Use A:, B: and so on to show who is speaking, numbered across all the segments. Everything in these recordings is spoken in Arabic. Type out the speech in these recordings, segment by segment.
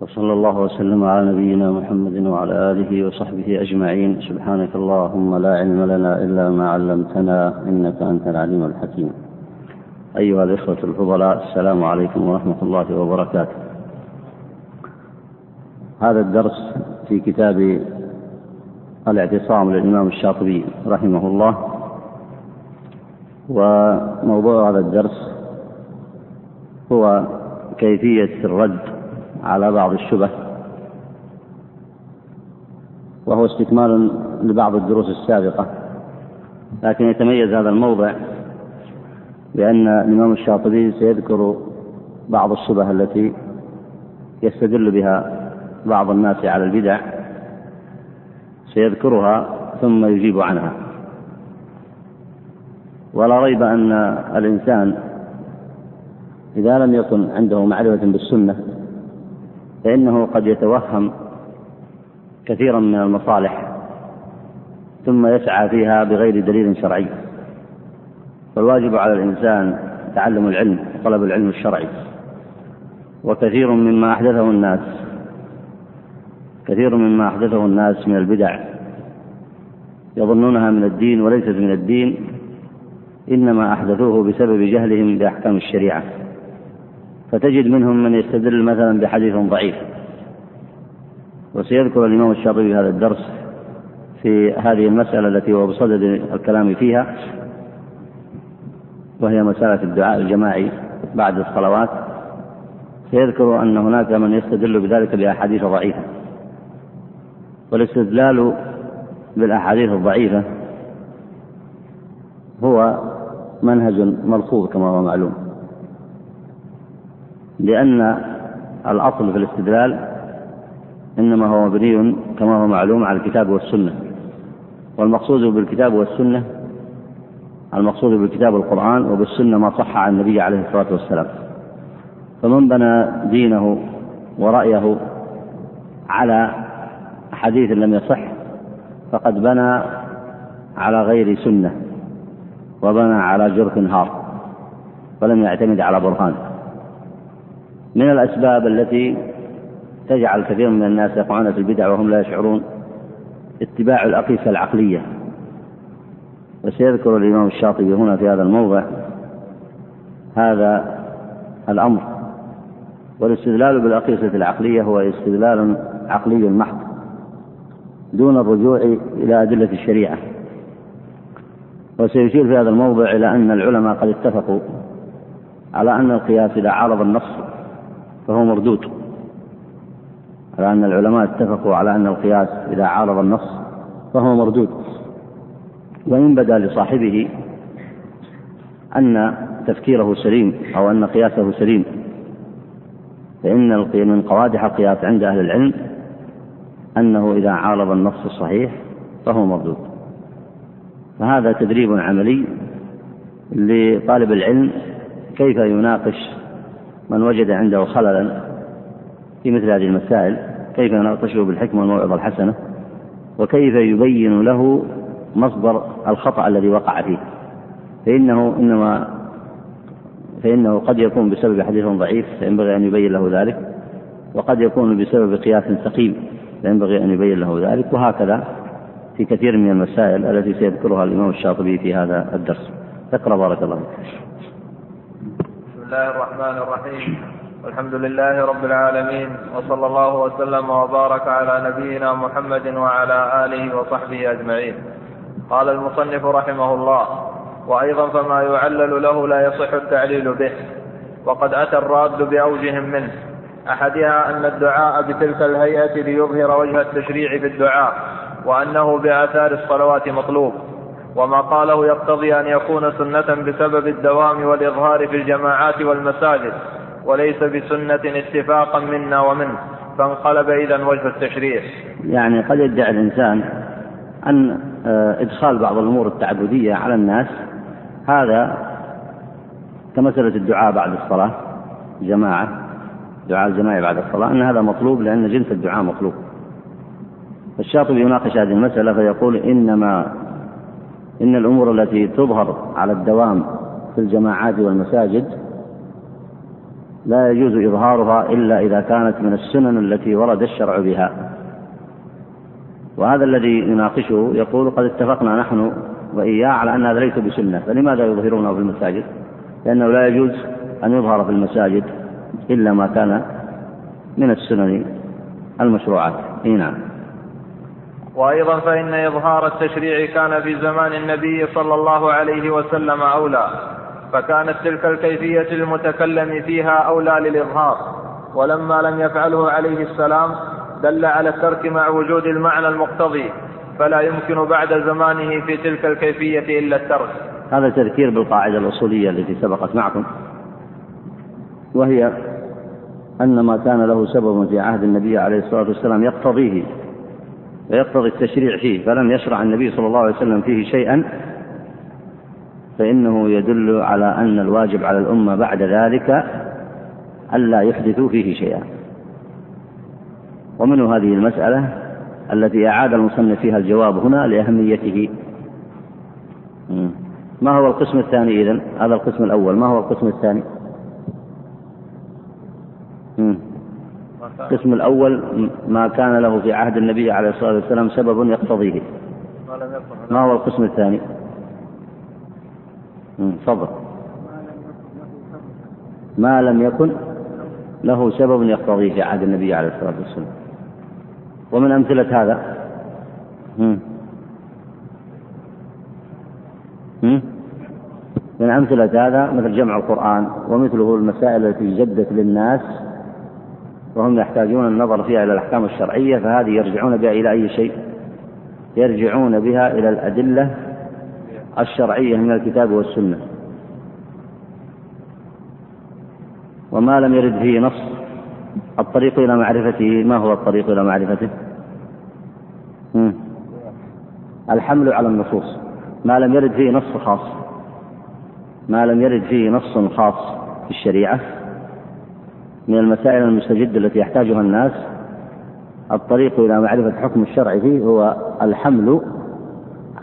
A: وصلى الله وسلم على نبينا محمد وعلى آله وصحبه أجمعين. سبحانك اللهم لا علم لنا إلا ما علمتنا إنك أنت العليم الحكيم. أيها الإخوة الفضلاء السلام عليكم ورحمة الله وبركاته. هذا الدرس في كتاب الاعتصام للإمام الشاطبي رحمه الله. وموضوع هذا الدرس هو كيفية الرد على بعض الشبه. وهو استكمال لبعض الدروس السابقة. لكن يتميز هذا الموضع بأن الإمام الشاطبي سيذكر بعض الشبه التي يستدل بها بعض الناس على البدع سيذكرها ثم يجيب عنها. ولا ريب أن الإنسان إذا لم يكن عنده معرفة بالسنة فإنه قد يتوهم كثيرا من المصالح ثم يسعى فيها بغير دليل شرعي. فالواجب على الإنسان تعلم العلم وطلب العلم الشرعي. وكثير مما أحدثه الناس كثير مما أحدثه الناس من البدع يظنونها من الدين وليست من الدين إنما أحدثوه بسبب جهلهم بأحكام الشريعة. فتجد منهم من يستدل مثلا بحديث ضعيف. وسيذكر الإمام الشاطبي هذا الدرس في هذه المسألة التي هو بصدد الكلام فيها وهي مسألة الدعاء الجماعي بعد الصلوات. سيذكر أن هناك من يستدل بذلك بأحاديث ضعيفة. والاستدلال بالأحاديث الضعيفة هو منهج مرفوض كما هو معلوم. لأن الأصل في الاستدلال إنما هو مبني كما هو معلوم على الكتاب والسنة. والمقصود بالكتاب والسنة المقصود بالكتاب القرآن وبالسنة ما صح عن النبي عليه الصلاة والسلام. فمن بنى دينه ورأيه على حديث لم يصح فقد بنى على غير سنة وبنى على جرف هار ولم يعتمد على برهان. من الأسباب التي تجعل كثير من الناس يقعون في البدع وهم لا يشعرون اتباع الأقيسة العقلية. وسيذكر الإمام الشاطبي هنا في هذا الموضع هذا الأمر. والاستدلال بالأقيسة العقلية هو استدلال عقلي محض دون الرجوع إلى أدلة الشريعة. وسيشير في هذا الموضع إلى أن العلماء قد اتفقوا على أن القياس إذا عارض النص فهو مردود. على أن العلماء اتفقوا على أن القياس إذا عارض النص فهو مردود. وإن بدا لصاحبه أن تفكيره سليم أو أن قياسه سليم فإن من قوادح القياس عند أهل العلم أنه إذا عارض النص الصحيح فهو مردود. فهذا تدريب عملي لطالب العلم كيف يناقش من وجد عنده خللا في مثل هذه المسائل كيف يناقشه بالحكمة والموعظة الحسنة؟ وكيف يبين له مصدر الخطأ الذي وقع فيه؟ فإنه إنما فإنه قد يكون بسبب حديث ضعيف فينبغي أن يبين له ذلك وقد يكون بسبب قياس سقيم فينبغي أن يبين له ذلك وهكذا في كثير من المسائل التي سيذكرها الإمام الشاطبي في هذا الدرس. اقرأ بارك الله
B: بسم الله الرحمن الرحيم والحمد لله رب العالمين وصلى الله وسلم وبارك على نبينا محمد وعلى آله وصحبه أجمعين قال المصنف رحمه الله وأيضا فما يعلل له لا يصح التعليل به وقد أتى الراد بأوجه منه أحدها أن الدعاء بتلك الهيئة ليظهر وجه التشريع بالدعاء وأنه بآثار الصلوات مطلوب وما قاله يقتضي أن يكون سنة بسبب الدوام والإظهار في الجماعات والمساجد وليس بسنة اتفاقا منا ومنه فانقلب إذا وجه التشريع.
A: يعني قد يدعي الإنسان أن آه، إدخال بعض الأمور التعبدية على الناس هذا كمسألة الدعاء بعد الصلاة جماعة دعاء الجماعة بعد الصلاة أن هذا مطلوب لأن جنس الدعاء مطلوب. الشاطبي يناقش هذه المسألة فيقول إنما إن الأمور التي تظهر على الدوام في الجماعات والمساجد لا يجوز إظهارها إلا إذا كانت من السنن التي ورد الشرع بها. وهذا الذي يناقشه يقول قد اتفقنا نحن وإياه على أن هذا ليس بسنة فلماذا يظهرونه في المساجد؟ لأنه لا يجوز أن يظهر في المساجد إلا ما كان من السنن المشروعات. إي نعم.
B: وأيضا فإن إظهار التشريع كان في زمان النبي صلى الله عليه وسلم أولى فكانت تلك الكيفية المتكلم فيها أولى للإظهار. ولما لم يفعله عليه السلام دل على الترك مع وجود المعنى المقتضي فلا يمكن بعد زمانه في تلك الكيفية إلا الترك.
A: هذا تذكير بالقاعدة الأصولية التي سبقت معكم وهي أن ما كان له سبب في عهد النبي عليه الصلاة والسلام يقتضيه. ويقتضي التشريع فيه فلم يشرع النبي صلى الله عليه وسلم فيه شيئا فإنه يدل على أن الواجب على الأمة بعد ذلك ألا يحدثوا فيه شيئا. ومنه هذه المسألة التي أعاد المصنف فيها الجواب هنا لأهميته. ما هو القسم الثاني إذن؟ هذا القسم الأول. ما هو القسم الثاني؟ القسم الأول ما كان له في عهد النبي عليه الصلاة والسلام سبب يقتضيه. ما هو القسم الثاني؟ تفضل. ما لم يكن له سبب يقتضيه في عهد النبي عليه الصلاة والسلام. ومن أمثلة هذا؟ من أمثلة هذا مثل جمع القرآن ومثله المسائل التي جدت للناس وهم يحتاجون النظر فيها إلى الأحكام الشرعية فهذه يرجعون بها إلى أي شيء؟ يرجعون بها إلى الأدلة الشرعية من الكتاب والسنة. وما لم يرد فيه نص الطريق إلى معرفته ما هو الطريق إلى معرفته؟ الحمل على النصوص. ما لم يرد فيه نص خاص. ما لم يرد فيه نص خاص في الشريعة. من المسائل المستجدة التي يحتاجها الناس. الطريق إلى معرفة حكم الشرع فيه هو الحمل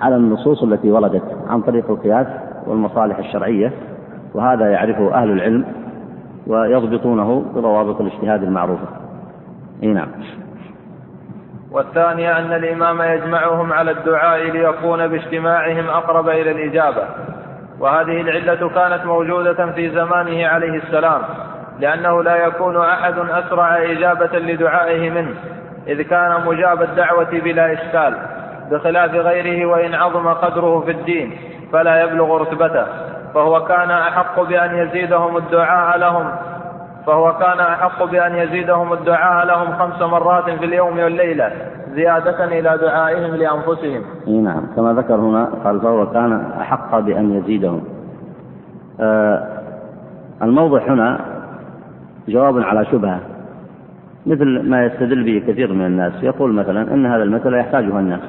A: على النصوص التي وردت عن طريق القياس والمصالح الشرعية وهذا يعرفه أهل العلم ويضبطونه بضوابط الاجتهاد المعروفة. إي نعم.
B: والثانية أن الإمام يجمعهم على الدعاء ليكون باجتماعهم أقرب إلى الإجابة وهذه العلة كانت موجودة في زمانه عليه السلام. لأنه لا يكون أحد أسرع إجابة لدعائه منه إذ كان مجاب الدعوة بلا إشكال بخلاف غيره وإن عظم قدره في الدين فلا يبلغ رتبته فهو كان أحق بأن يزيدهم الدعاء لهم فهو كان أحق بأن يزيدهم الدعاء لهم خمس مرات في اليوم والليلة زيادة إلى دعائهم لأنفسهم.
A: نعم كما ذكر هنا قال فهو كان أحق بأن يزيدهم. آه الموضع هنا جواب على شبهة مثل ما يستدل به كثير من الناس. يقول مثلا إن هذا المسألة يحتاجها الناس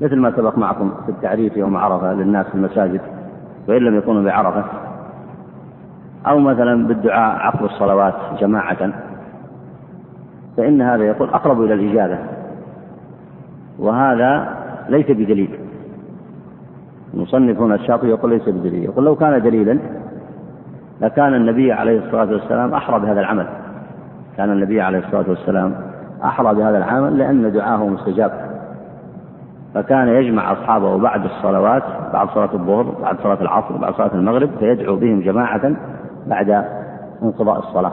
A: مثل ما سبق معكم في التعريف يوم عرفة للناس في المساجد وإن لم يكونوا بعرفة. أو مثلا بالدعاء عقب الصلوات جماعة. فإن هذا يقول أقرب إلى الإجابة. وهذا ليس بدليل. المصنف هنا الشاطبي يقول ليس بدليل. يقول لو كان دليلا لكان النبي عليه الصلاة والسلام أحرى بهذا العمل. كان النبي عليه الصلاة والسلام أحرى بهذا العمل لأن دعاه مستجاب. فكان يجمع أصحابه بعد الصلوات بعد صلاة الظهر بعد صلاة العصر بعد صلاة المغرب فيدعو بهم جماعة بعد انقضاء الصلاة.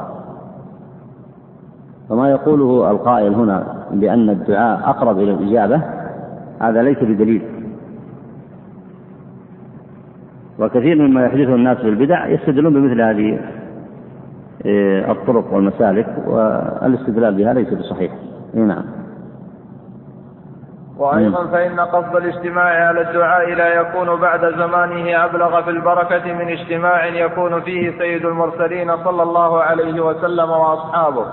A: فما يقوله القائل هنا بأن الدعاء أقرب إلى الإجابة هذا ليس بدليل. وكثير مما يحدثه الناس في البدع يستدلون بمثل هذه آه، الطرق والمسالك والاستدلال بها ليس بصحيح نعم
B: وأيضا فإن قصد الاجتماع على الدعاء لا يكون بعد زمانه أبلغ في البركة من اجتماع يكون فيه سيد المرسلين صلى الله عليه وسلم وأصحابه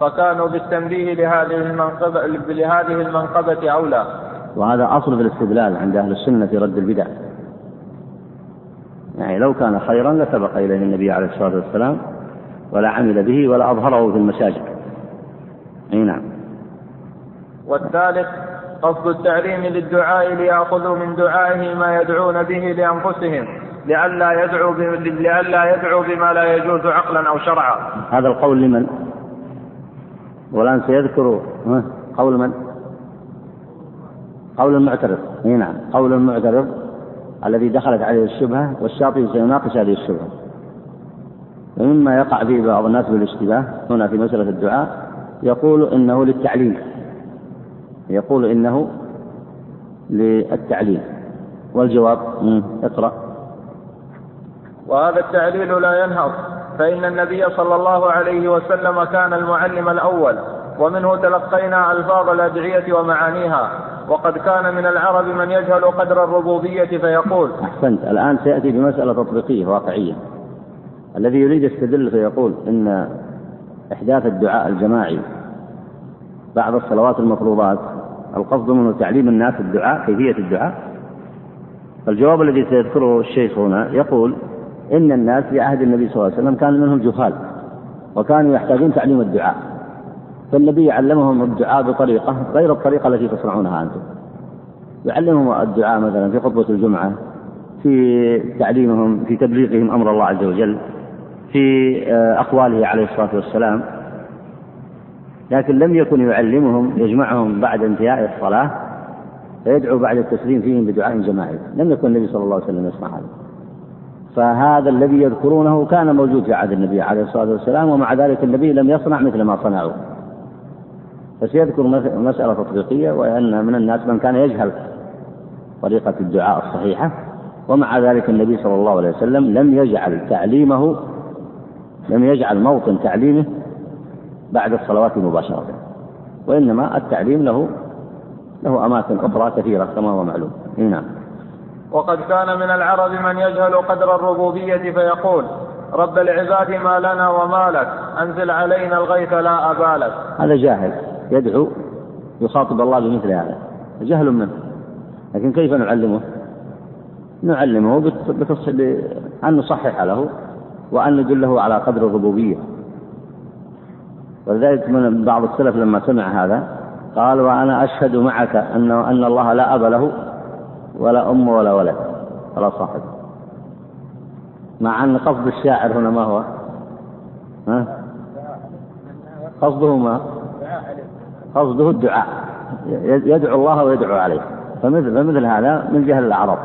B: فكانوا بالتنبيه لهذه المنقبة لهذه المنقبة أولى.
A: وهذا أصل في الاستدلال عند أهل السنة في رد البدع. يعني لو كان خيرا لسبق إليه النبي عليه الصلاة والسلام ولا عمل به ولا أظهره في المساجد. أي نعم.
B: والثالث قصد التعليم للدعاء ليأخذوا من دعائه ما يدعون به لأنفسهم لئلا يدعو لئلا يدعو بما لا يجوز عقلا أو شرعا.
A: هذا القول لمن؟ والآن سيذكر قول من؟ قول المعترض أي نعم قول المعترض الذي دخلت عليه الشبهة والشاطبي سيناقش هذه الشبهة. ومما يقع فيه بعض الناس بالاشتباه هنا في مسألة الدعاء يقول إنه للتعليم يقول إنه للتعليم والجواب اقرأ.
B: وهذا التعليل لا ينهض فإن النبي صلى الله عليه وسلم كان المعلم الأول ومنه تلقينا ألفاظ الأدعية ومعانيها. وقد كان من العرب من يجهل قدر الربوبية فيقول.
A: أحسنت. الآن سيأتي بمسألة تطبيقية واقعية. الذي يريد يستدل فيقول إن إحداث الدعاء الجماعي بعد الصلوات المفروضات القصد منه تعليم الناس الدعاء كيفية الدعاء؟ فالجواب الذي سيذكره الشيخ هنا يقول إن الناس في عهد النبي صلى الله عليه وسلم كان منهم جهال وكانوا يحتاجون تعليم الدعاء. فالنبي علمهم الدعاء بطريقة غير الطريقة التي تصنعونها أنتم. يعلمهم الدعاء مثلا في خطبة الجمعة في تعليمهم في تبليغهم أمر الله عز وجل في آه، أقواله عليه الصلاة والسلام. لكن لم يكن يعلمهم يجمعهم بعد انتهاء الصلاة فيدعو بعد التسليم فيهم بدعاء جماعي. لم يكن النبي صلى الله عليه وسلم يصنع هذا. فهذا الذي يذكرونه كان موجود في عهد النبي عليه الصلاة والسلام ومع ذلك النبي لم يصنع مثل ما صنعوا. فسيذكر مسألة تطبيقية وأن من الناس من كان يجهل طريقة الدعاء الصحيحة ومع ذلك النبي صلى الله عليه وسلم لم يجعل تعليمه لم يجعل موطن تعليمه بعد الصلوات مباشرة وإنما التعليم له له أماكن أخرى كثيرة كما هو معلوم. نعم.
B: وقد كان من العرب من يجهل قدر الربوبية فيقول رب العباد ما لنا وما لك أنزل علينا الغيث لا أبالك.
A: هذا جاهل. يدعو يخاطب الله بمثل هذا جهل منه لكن كيف نعلمه نعلمه بأن نصحح له وأن ندله على قدر الربوبية ولذلك من بعض السلف لما سمع هذا قال وأنا أشهد معك أن أن الله لا أب له ولا أم ولا ولد ولا صاحب مع أن قصد الشاعر هنا ما هو؟ ها؟ قصده ما؟ قصده الدعاء. يدعو الله ويدعو عليه. فمثل فمثل هذا من جهل الأعراض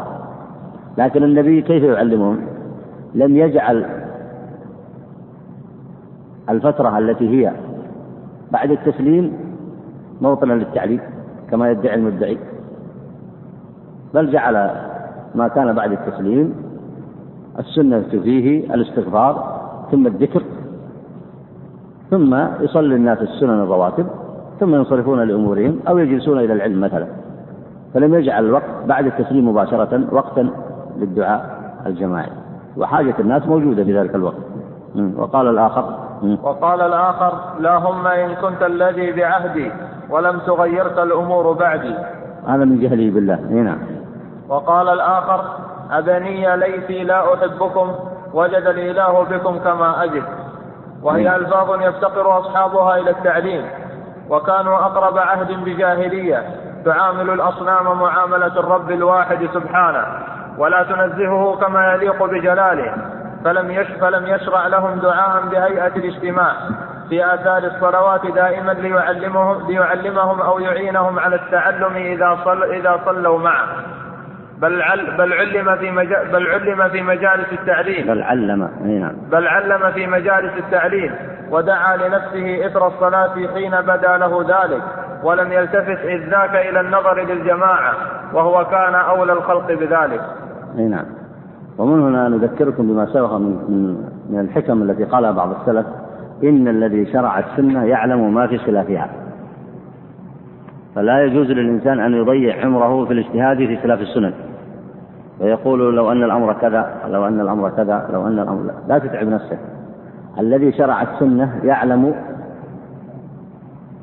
A: لكن النبي كيف يعلمهم؟ لم يجعل الفترة التي هي بعد التسليم موطنا للتعليم كما يدعي المدعي. بل جعل ما كان بعد التسليم السنة فيه الاستغفار ثم الذكر ثم يصلي الناس السنن الرواتب ثم ينصرفون لأمورهم أو يجلسون إلى العلم مثلا. فلم يجعل الوقت بعد التسليم مباشرة وقتا للدعاء الجماعي. وحاجة الناس موجودة في ذلك الوقت. وقال الآخر
B: وقال الآخر اللهم إن كنت الذي بعهدي ولم تغيرك الأمور بعدي.
A: هذا من جهله بالله. نعم.
B: وقال الآخر أبني ليتي لا أحبكم وجد الإله بكم كما أجد. وهي ألفاظ يفتقر أصحابها إلى التعليم. وكانوا أقرب عهد بجاهلية تعامل الأصنام معاملة الرب الواحد سبحانه ولا تنزهه كما يليق بجلاله فلم فلم يشرع لهم دعاء بهيئة الاجتماع في آثار الصلوات دائما ليعلمهم ليعلمهم أو يعينهم على التعلم إذا صل إذا صلوا معه. بل عل بل علم في مجال بل علم في مجالس التعليم.
A: بل علم. نعم.
B: بل علم في مجالس التعليم ودعا لنفسه إثر الصلاة حين بدا له ذلك ولم يلتفت إذ ذاك إلى النظر للجماعة وهو كان أولى الخلق بذلك.
A: نعم. ومن هنا نذكركم بما سبق من, من الحكم التي قالها بعض السلف إن الذي شرع السنة يعلم ما في خلافها. فلا يجوز للإنسان أن يضيع عمره في الاجتهاد في خلاف السنن. ويقول لو أن الأمر كذا لو أن الأمر كذا لو أن الأمر لا, لا تتعب نفسك. الذي شرع السنة يعلم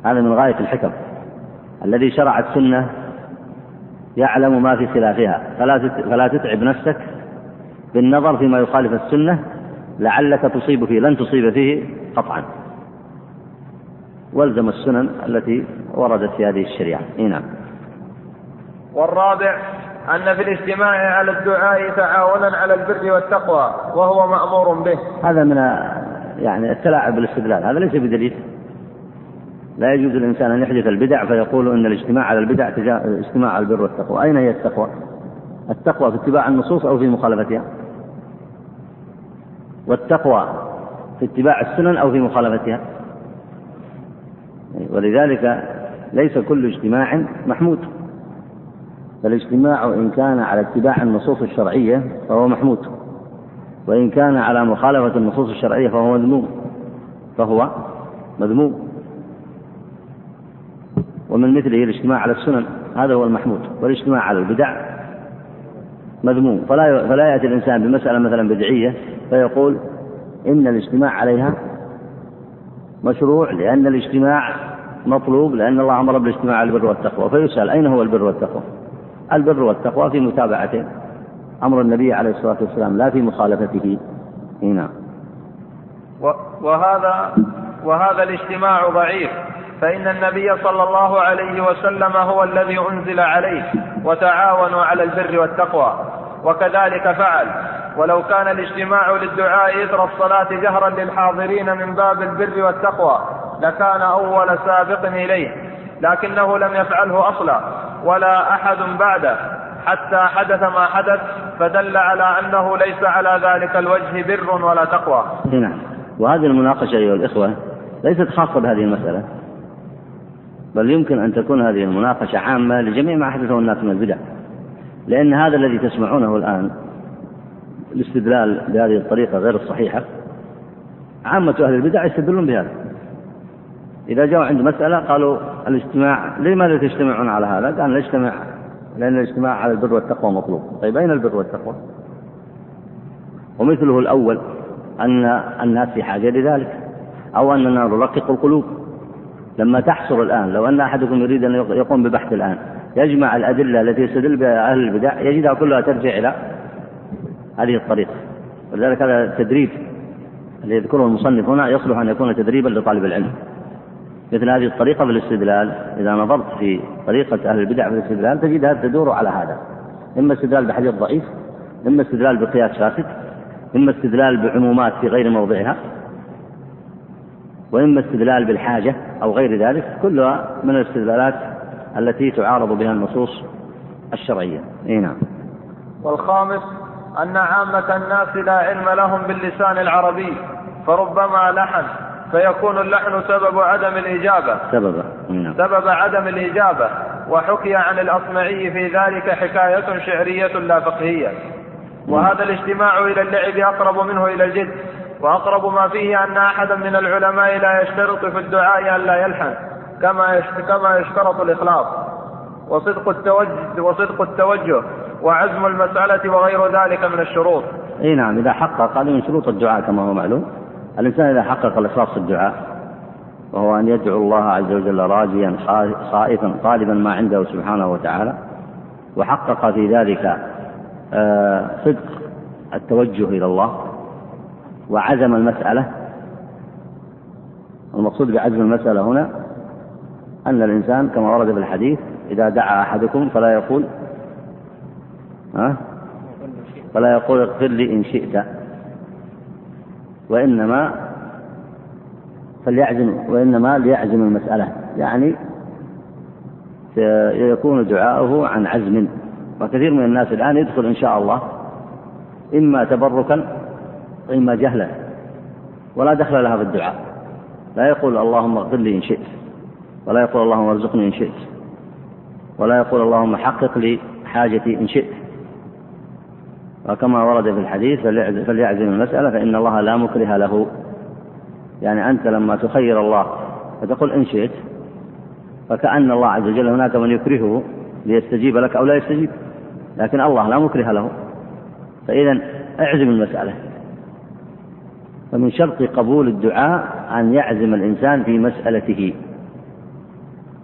A: هذا من غاية الحكم. الذي شرع السنة يعلم ما في خلافها. فلا فلا تتعب نفسك بالنظر فيما يخالف السنة لعلك تصيب فيه لن تصيب فيه قطعا. والزم السنن التي وردت في هذه الشريعة. نعم.
B: والرابع أن في الاجتماع على الدعاء تعاونا على البر والتقوى وهو مأمور به.
A: هذا من يعني التلاعب بالاستدلال. هذا ليس بدليل. لا يجوز للإنسان أن يحدث البدع فيقول أن الاجتماع على البدع اجتماع على البر والتقوى. أين هي التقوى؟ التقوى في اتباع النصوص أو في مخالفتها؟ والتقوى في اتباع السنن أو في مخالفتها؟ ولذلك ليس كل اجتماع محمود. فالاجتماع إن كان على اتباع النصوص الشرعية فهو محمود. وإن كان على مخالفة النصوص الشرعية فهو مذموم. فهو مذموم. ومن مثله الاجتماع على السنن هذا هو المحمود. والاجتماع على البدع مذموم. فلا فلا يأتي الإنسان بمسألة مثلا بدعية فيقول إن الاجتماع عليها مشروع لأن الاجتماع مطلوب لأن الله أمر بالاجتماع على البر والتقوى. فيسأل أين هو البر والتقوى؟ البر والتقوى في متابعته أمر النبي عليه الصلاة والسلام لا في مخالفته. هنا
B: وهذا وهذا الاجتماع ضعيف. فإن النبي صلى الله عليه وسلم هو الذي أنزل عليه وتعاونوا على البر والتقوى. وكذلك فعل. ولو كان الاجتماع للدعاء إثر الصلاة جهرا للحاضرين من باب البر والتقوى لكان أول سابق إليه لكنه لم يفعله أصلا ولا أحد بعده. حتى حدث ما حدث فدل على أنه ليس على ذلك الوجه بر ولا تقوى.
A: نعم. وهذه المناقشة أيها الإخوة ليست خاصة بهذه المسألة بل يمكن أن تكون هذه المناقشة عامة لجميع ما أحدثه الناس من البدع. لأن هذا الذي تسمعونه الآن الاستدلال بهذه الطريقة غير الصحيحة عامة أهل البدع يستدلون بهذا إذا جاءوا عند مسألة قالوا الاجتماع لماذا تجتمعون على هذا؟ قال نجتمع لأن الاجتماع على البر والتقوى مطلوب طيب أين البر والتقوى؟ ومثله الأول أن الناس في حاجة لذلك أو أننا نرقق القلوب لما تحصر الآن لو أن أحدكم يريد أن يقوم ببحث الآن يجمع الأدلة التي يستدل بها أهل البدع يجدها كلها ترجع إلى هذه الطريقة ولذلك هذا التدريب الذي يذكره المصنف هنا يصلح أن يكون تدريبا لطالب العلم. مثل هذه الطريقة في الاستدلال إذا نظرت في طريقة أهل البدع في الاستدلال تجدها تدور على هذا. إما استدلال بحديث ضعيف إما استدلال بقياس فاسد إما استدلال بعمومات في غير موضعها وإما استدلال بالحاجة أو غير ذلك كلها من الاستدلالات التي تعارض بها النصوص الشرعية. أي نعم.
B: والخامس أن عامة الناس لا علم لهم باللسان العربي فربما لحن فيكون اللحن سبب عدم الإجابة.
A: سبب. نعم.
B: سبب عدم الإجابة وحكي عن الأصمعي في ذلك حكاية شعرية لا فقهية. وهذا الاجتماع إلى اللعب أقرب منه إلى الجد وأقرب ما فيه أن أحدا من العلماء لا يشترط في الدعاء أن لا يلحن. كما كما يشترط الإخلاص وصدق التوجه وصدق التوجه وعزم المسألة وغير ذلك من الشروط.
A: إي نعم إذا حقق هذه من شروط الدعاء كما هو معلوم. الإنسان إذا حقق الإخلاص في الدعاء وهو أن يدعو الله عز وجل راجيا خائفا طالبا ما عنده سبحانه وتعالى وحقق في ذلك آه، صدق التوجه إلى الله وعزم المسألة المقصود بعزم المسألة هنا أن الإنسان كما ورد في الحديث إذا دعا أحدكم فلا يقول ها؟ فلا يقول اغفر لي إن شئت. وإنما فليعزم وإنما ليعزم المسألة. يعني يكون دعاؤه عن عزم. وكثير من الناس الآن يدخل إن شاء الله إما تبركا وإما جهلا. ولا دخل لها في الدعاء. لا يقول اللهم اغفر لي إن شئت. ولا يقول اللهم ارزقني إن شئت. ولا يقول اللهم حقق لي حاجتي إن شئت. وكما ورد في الحديث فليعزم المسألة فإن الله لا مكره له. يعني أنت لما تخير الله فتقول إن شئت فكأن الله عز وجل هناك من يكرهه ليستجيب لك أو لا يستجيب. لكن الله لا مكره له. فإذا اعزم المسألة. فمن شرط قبول الدعاء أن يعزم الإنسان في مسألته.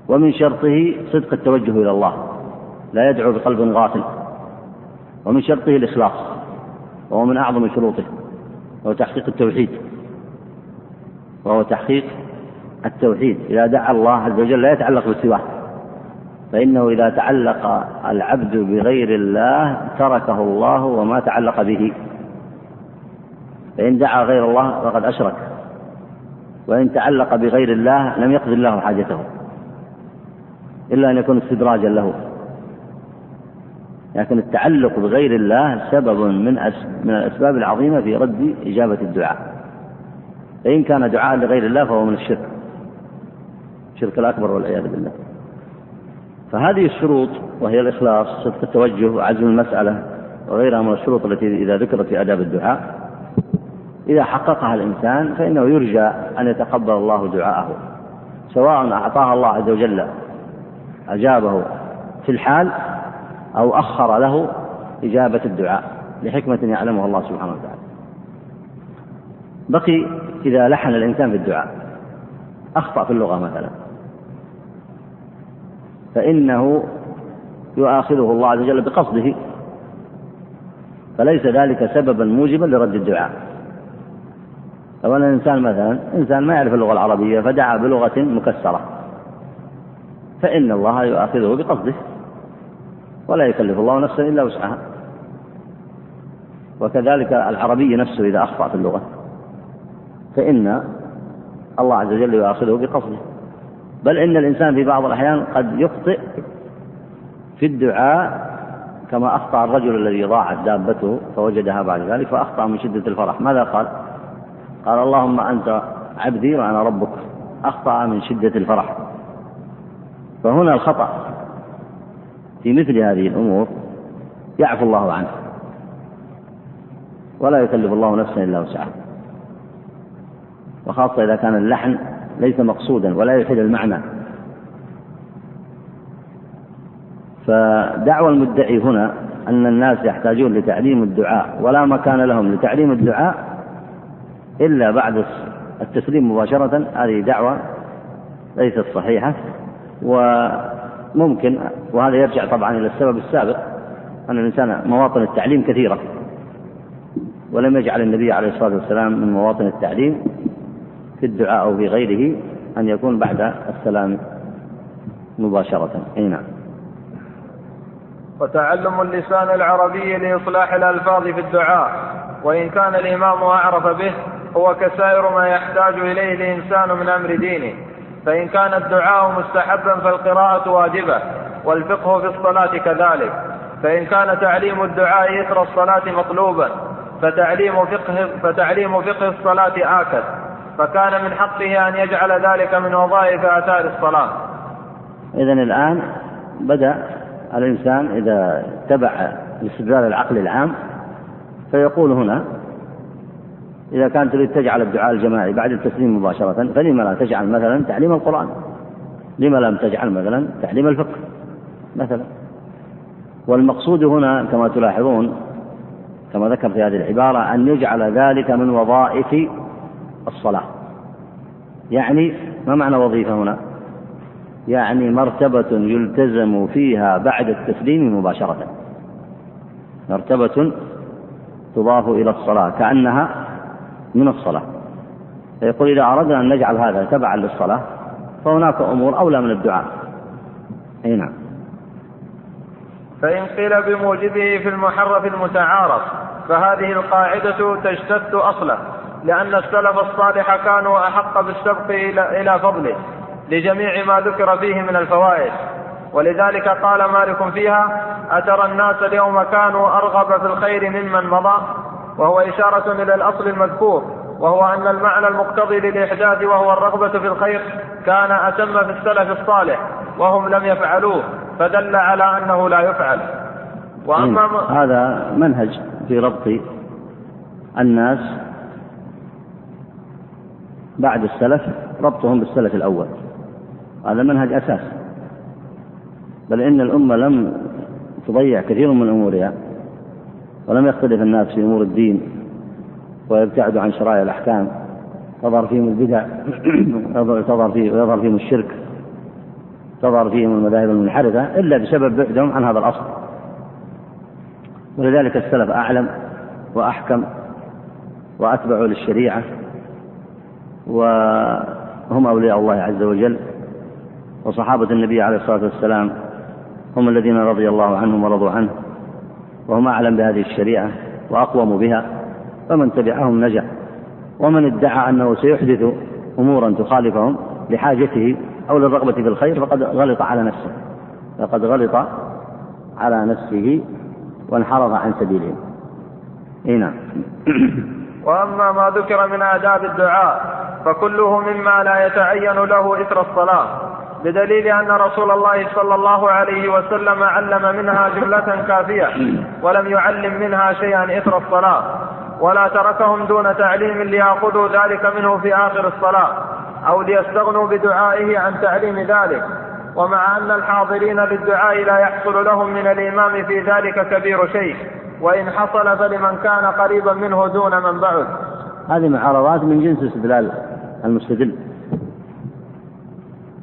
A: ومن شرطه صدق التوجه إلى الله. لا يدعو بقلب غافل. ومن شرطه الإخلاص. وهو من أعظم شروطه. وهو تحقيق التوحيد. وهو تحقيق التوحيد. إذا دعا الله عز وجل لا يتعلق بسواه. فإنه إذا تعلق العبد بغير الله تركه الله وما تعلق به. فإن دعا غير الله فقد أشرك. وإن تعلق بغير الله لم يقضي الله حاجته. إلا أن يكون استدراجا له. لكن التعلق بغير الله سبب من من الأسباب العظيمة في رد إجابة الدعاء. فإن كان دعاء لغير الله فهو من الشرك. الشرك الأكبر والعياذ بالله. فهذه الشروط وهي الإخلاص صدق التوجه وعزم المسألة وغيرها من الشروط التي إذا ذكرت في آداب الدعاء. إذا حققها الإنسان فإنه يرجى أن يتقبل الله دعاءه سواء أعطاها الله عز وجل أجابه في الحال أو أخر له إجابة الدعاء لحكمة يعلمها الله سبحانه وتعالى. بقي إذا لحن الإنسان في الدعاء أخطأ في اللغة مثلا. فإنه يؤاخذه الله عز وجل بقصده. فليس ذلك سببا موجبا لرد الدعاء. لو أن الإنسان مثلا إنسان ما يعرف اللغة العربية فدعا بلغة مكسرة. فإن الله يؤاخذه بقصده ولا يكلف الله نفسا إلا وسعها. وكذلك العربي نفسه إذا أخطأ في اللغة. فإن الله عز وجل يؤاخذه بقصده. بل إن الإنسان في بعض الأحيان قد يخطئ في الدعاء كما أخطأ الرجل الذي ضاعت دابته فوجدها بعد ذلك فأخطأ من شدة الفرح. ماذا قال؟ قال اللهم أنت عبدي وأنا ربك. أخطأ من شدة الفرح. فهنا الخطأ. في مثل هذه الأمور يعفو الله عنه. ولا يكلف الله نفسا إلا وسعها. وخاصة إذا كان اللحن ليس مقصودا ولا يفيد المعنى. فدعوى المدعي هنا أن الناس يحتاجون لتعليم الدعاء ولا مكان لهم لتعليم الدعاء إلا بعد التسليم مباشرة. هذه دعوة ليست صحيحة. وممكن وهذا يرجع طبعا إلى السبب السابق أن الإنسان مواطن التعليم كثيرة ولم يجعل النبي عليه الصلاة والسلام من مواطن التعليم في الدعاء أو في غيره أن يكون بعد السلام مباشرة. أي نعم.
B: وتعلم اللسان العربي لإصلاح الألفاظ في الدعاء وإن كان الإمام أعرف به هو كسائر ما يحتاج إليه الإنسان من أمر دينه. فإن كان الدعاء مستحبا فالقراءة واجبة والفقه في الصلاة كذلك. فإن كان تعليم الدعاء إثر الصلاة مطلوبا فتعليم فقه فتعليم فقه الصلاة آكد. فكان من حقه أن يجعل ذلك من وظائف آثار الصلاة.
A: إذا الآن بدأ الإنسان إذا تبع استدلال العقل العام فيقول هنا إذا كان تريد تجعل الدعاء الجماعي بعد التسليم مباشرة فلما لا تجعل مثلا تعليم القرآن؟ لما لم تجعل مثلا تعليم الفقه؟ مثلا. والمقصود هنا كما تلاحظون كما ذكر في هذه العبارة أن يجعل ذلك من وظائف الصلاة. يعني ما معنى وظيفة هنا؟ يعني مرتبة يلتزم فيها بعد التسليم مباشرة. مرتبة تضاف إلى الصلاة كأنها من الصلاة. فيقول إذا أردنا أن نجعل هذا تبعا للصلاة فهناك أمور أولى من الدعاء. أي نعم.
B: فإن قيل بموجبه في المحرف المتعارف فهذه القاعدة تجتث أصله لأن السلف الصالح كانوا أحق بالسبق إلى فضله لجميع ما ذكر فيه من الفوائد. ولذلك قال مالك فيها أترى الناس اليوم كانوا أرغب في الخير ممن مضى؟ وهو إشارة إلى الأصل المذكور وهو أن المعنى المقتضي للإحداث وهو الرغبة في الخير كان أتم في السلف الصالح وهم لم يفعلوه فدل على أنه لا يفعل.
A: وأما هذا منهج في ربط الناس بعد السلف ربطهم بالسلف الأول. هذا منهج أساس. بل إن الأمة لم تضيع كثير من أمورها. ولم يختلف الناس في أمور الدين ويبتعدوا عن شرائع الأحكام تظهر فيهم البدع تظهر فيه ويظهر فيهم الشرك تظهر فيهم المذاهب المنحرفة إلا بسبب بعدهم عن هذا الأصل. ولذلك السلف أعلم وأحكم وأتبع للشريعة وهم أولياء الله عز وجل وصحابة النبي عليه الصلاة والسلام هم الذين رضي الله عنهم ورضوا عنه. وهم أعلم بهذه الشريعة وأقوم بها فمن تبعهم نجا. ومن ادعى أنه سيحدث أمورا تخالفهم لحاجته أو للرغبة في الخير فقد غلط على نفسه. فقد غلط على نفسه وانحرف عن سبيلهم إي نعم.
B: وأما ما ذكر من آداب الدعاء فكله مما لا يتعين له إثر الصلاة. بدليل أن رسول الله صلى الله عليه وسلم علم منها جملة كافية ولم يعلم منها شيئا إثر الصلاة ولا تركهم دون تعليم ليأخذوا ذلك منه في آخر الصلاة أو ليستغنوا بدعائه عن تعليم ذلك. ومع أن الحاضرين للدعاء لا يحصل لهم من الإمام في ذلك كبير شيء وإن حصل فلمن كان قريبا منه دون من بعد.
A: هذه معارضات من جنس استدلال المستدل.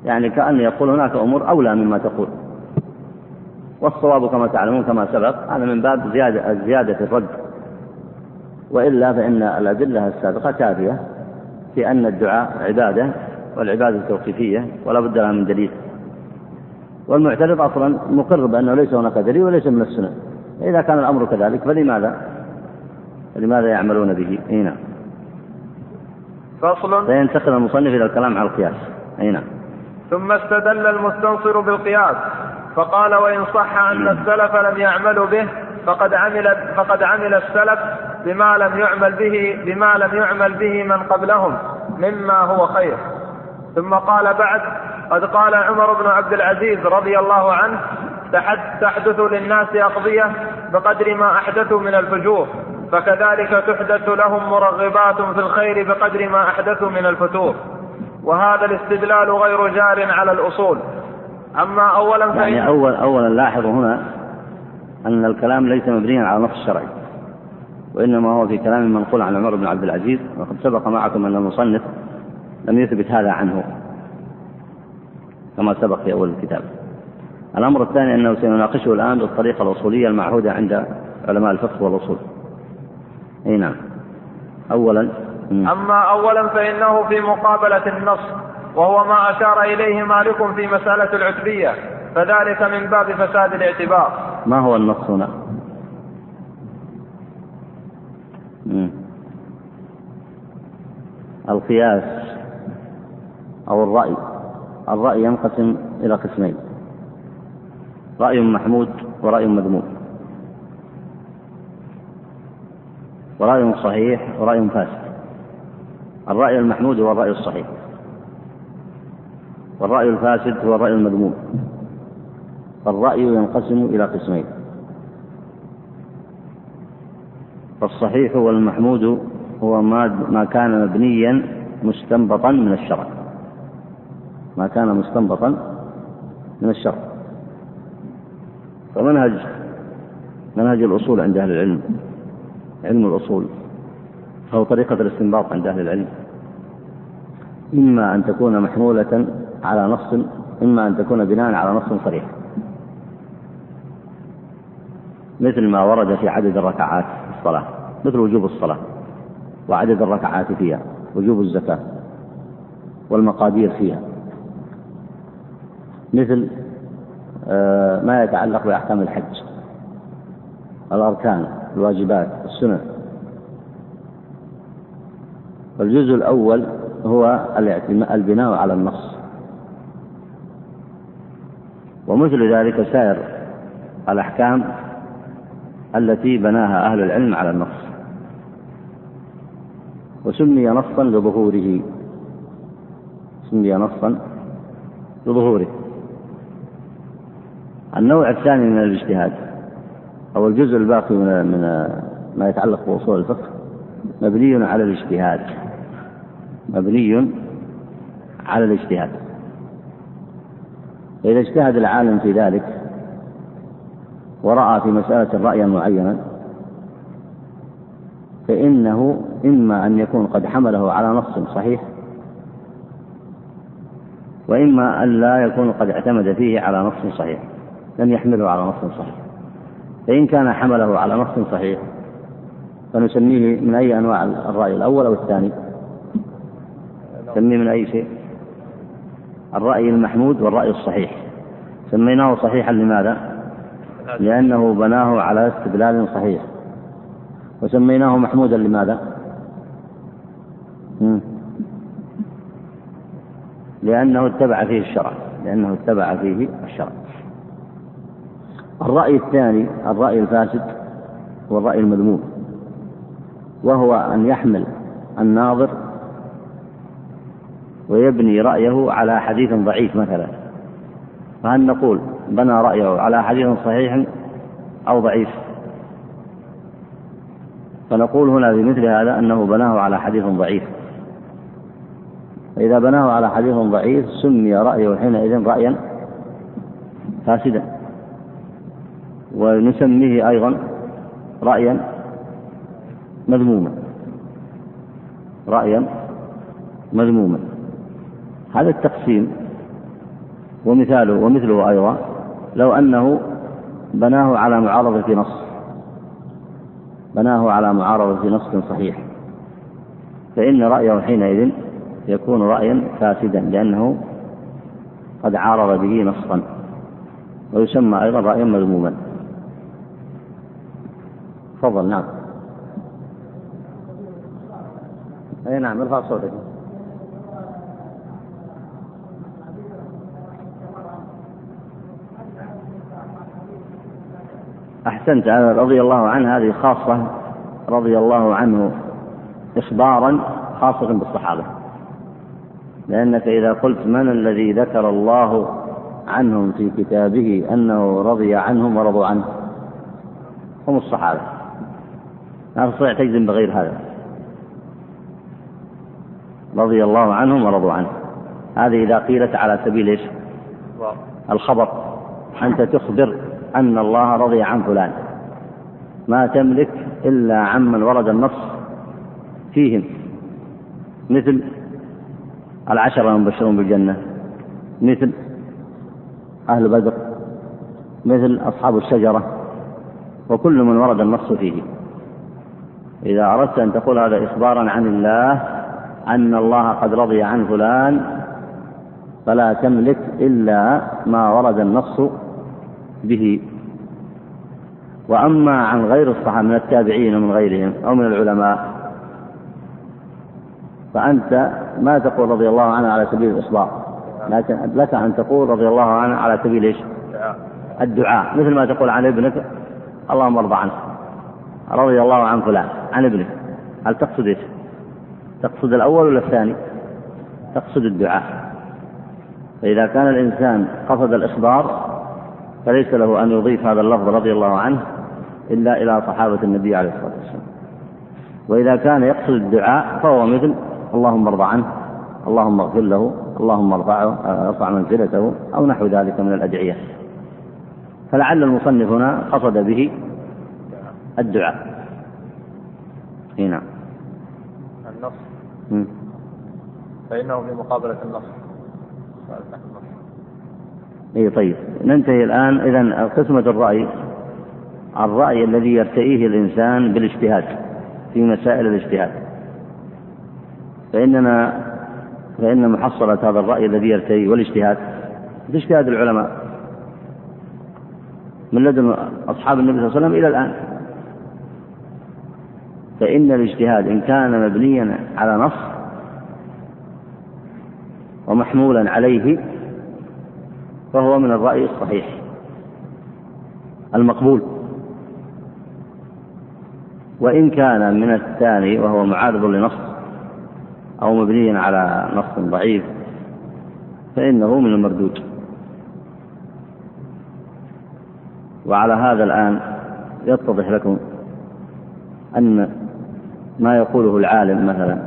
A: يعني كأن يقول هناك أمور أولى مما تقول. والصواب كما تعلمون كما سبق هذا من باب زيادة زيادة الرد. وإلا فإن الأدلة السابقة كافية في أن الدعاء عبادة والعبادة توقيفية ولا بد لها من دليل. والمعترض أصلا مقر بأنه ليس هناك دليل وليس من السنة. إذا كان الأمر كذلك فلماذا؟ فلماذا يعملون به؟ أي نعم.
B: فصل
A: فينتقل المصنف إلى الكلام على القياس. أي نعم.
B: ثم استدل المستنصر بالقياس فقال وإن صح أن السلف لم يعملوا به فقد عمل فقد عمل السلف بما لم يعمل به بما لم يعمل به من قبلهم مما هو خير. ثم قال بعد قد قال عمر بن عبد العزيز رضي الله عنه تحدث للناس أقضية بقدر ما أحدثوا من الفجور فكذلك تحدث لهم مرغبات في الخير بقدر ما أحدثوا من الفتور. وهذا الاستدلال غير جار على الأصول. أما أولا
A: يعني أول أولا لاحظوا هنا أن الكلام ليس مبنيا على نص شرعي وإنما هو في كلام منقول عن عمر بن عبد العزيز وقد سبق معكم أن المصنف لم يثبت هذا عنه كما سبق في أول الكتاب. الأمر الثاني أنه سنناقشه الآن بالطريقة الأصولية المعهودة عند علماء الفقه والأصول. أي نعم. أولا
B: أما أولا فإنه في مقابلة النص وهو ما أشار إليه مالك في مسألة العتبية فذلك من باب فساد الاعتبار.
A: ما هو النص هنا؟ القياس أو الرأي. الرأي ينقسم إلى قسمين رأي محمود ورأي مذموم ورأي صحيح ورأي فاسد. الرأي المحمود هو الرأي الصحيح. والرأي الفاسد هو الرأي المذموم. فالرأي ينقسم إلى قسمين. فالصحيح والمحمود هو ما ما كان مبنيا مستنبطا من الشرع. ما كان مستنبطا من الشرع. فمنهج منهج الأصول عند أهل العلم. علم الأصول. فهو طريقة الاستنباط عند أهل العلم. إما أن تكون محمولة على نص إما أن تكون بناء على نص صريح. مثل ما ورد في عدد الركعات في الصلاة مثل وجوب الصلاة وعدد الركعات فيها وجوب الزكاة والمقادير فيها. مثل آه، ما يتعلق بأحكام الحج الأركان الواجبات السنن. والجزء الأول هو البناء على النص. ومثل ذلك سائر الأحكام التي بناها أهل العلم على النص. وسمي نصا لظهوره. سمي نصا لظهوره. النوع الثاني من الاجتهاد أو الجزء الباقي من من ما يتعلق بأصول الفقه مبني على الاجتهاد. مبني على الاجتهاد. فإذا اجتهد العالم في ذلك ورأى في مسألة رأيا معينا فإنه إما أن يكون قد حمله على نص صحيح وإما أن لا يكون قد اعتمد فيه على نص صحيح لم يحمله على نص صحيح. فإن كان حمله على نص صحيح فنسميه من أي أنواع الرأي الأول أو الثاني؟ نسميه من أي شيء؟ الرأي المحمود والرأي الصحيح. سميناه صحيحا لماذا؟ لأنه بناه على استدلال صحيح. وسميناه محمودا لماذا؟ لأنه اتبع فيه الشرع. لأنه اتبع فيه الشرع. الرأي الثاني الرأي الفاسد هو الرأي المذموم. وهو أن يحمل الناظر ويبني رأيه على حديث ضعيف مثلا. فهل نقول بنى رأيه على حديث صحيح أو ضعيف؟ فنقول هنا في مثل هذا أنه بناه على حديث ضعيف. فإذا بناه على حديث ضعيف سمي رأيه حينئذ رأيا فاسدا. ونسميه أيضا رأيا مذموما. رأيا مذموما. هذا التقسيم ومثاله ومثله أيضا لو أنه بناه على معارضة نص بناه على معارضة نص صحيح فإن رأيه حينئذ يكون رأيا فاسدا لأنه قد عارض به نصا ويسمى أيضا رأيا مذموما تفضل نعم. أي نعم ارفع صوتك. أحسنت رضي الله عنه هذه خاصة رضي الله عنه إخبارا خاصة بالصحابة. لأنك إذا قلت من الذي ذكر الله عنهم في كتابه أنه رضي عنهم ورضوا عنه؟ هم الصحابة. لا تستطيع تجزم بغير هذا. رضي الله عنهم ورضوا عنه. هذه إذا قيلت على سبيل إيش؟ الخبر. أنت تخبر أن الله رضي عن فلان. ما تملك إلا عمن ورد النص فيهم. مثل العشرة المبشرون بالجنة. مثل أهل بدر. مثل أصحاب الشجرة. وكل من ورد النص فيه إذا أردت أن تقول هذا إخبارا عن الله أن الله قد رضي عن فلان فلا تملك إلا ما ورد النص به وأما عن غير الصحابة من التابعين ومن غيرهم أو من العلماء فأنت ما تقول رضي الله عنه على سبيل الإصدار لكن لك أن تقول رضي الله عنه على سبيل إيش؟ الدعاء مثل ما تقول عن ابنك اللهم ارضى عنه رضي الله عن فلان عن ابنك هل تقصد إيش؟ تقصد الأول ولا الثاني؟ تقصد الدعاء فإذا كان الإنسان قصد الإخبار فليس له أن يضيف هذا اللفظ رضي الله عنه إلا إلى صحابة النبي عليه الصلاة والسلام. وإذا كان يقصد الدعاء فهو مثل اللهم ارضى عنه اللهم اغفر له اللهم ارفعه ارفع منزلته أو نحو ذلك من الأدعية. فلعل المصنف هنا قصد به الدعاء. إي نعم.
B: النص. فإنه في مقابلة النص.
A: إي طيب. ننتهي الآن. إذا قسمة الرأي. الرأي الذي يرتئيه الإنسان بالاجتهاد في مسائل الاجتهاد. فإننا فإن محصلة هذا الرأي الذي يرتئي والاجتهاد باجتهاد العلماء. من لدن أصحاب النبي صلى الله عليه وسلم إلى الآن. فإن الاجتهاد إن كان مبنيا على نص ومحمولا عليه فهو من الرأي الصحيح المقبول. وإن كان من الثاني وهو معارض لنص أو مبنيا على نص ضعيف فإنه من المردود. وعلى هذا الآن يتضح لكم أن ما يقوله العالم مثلا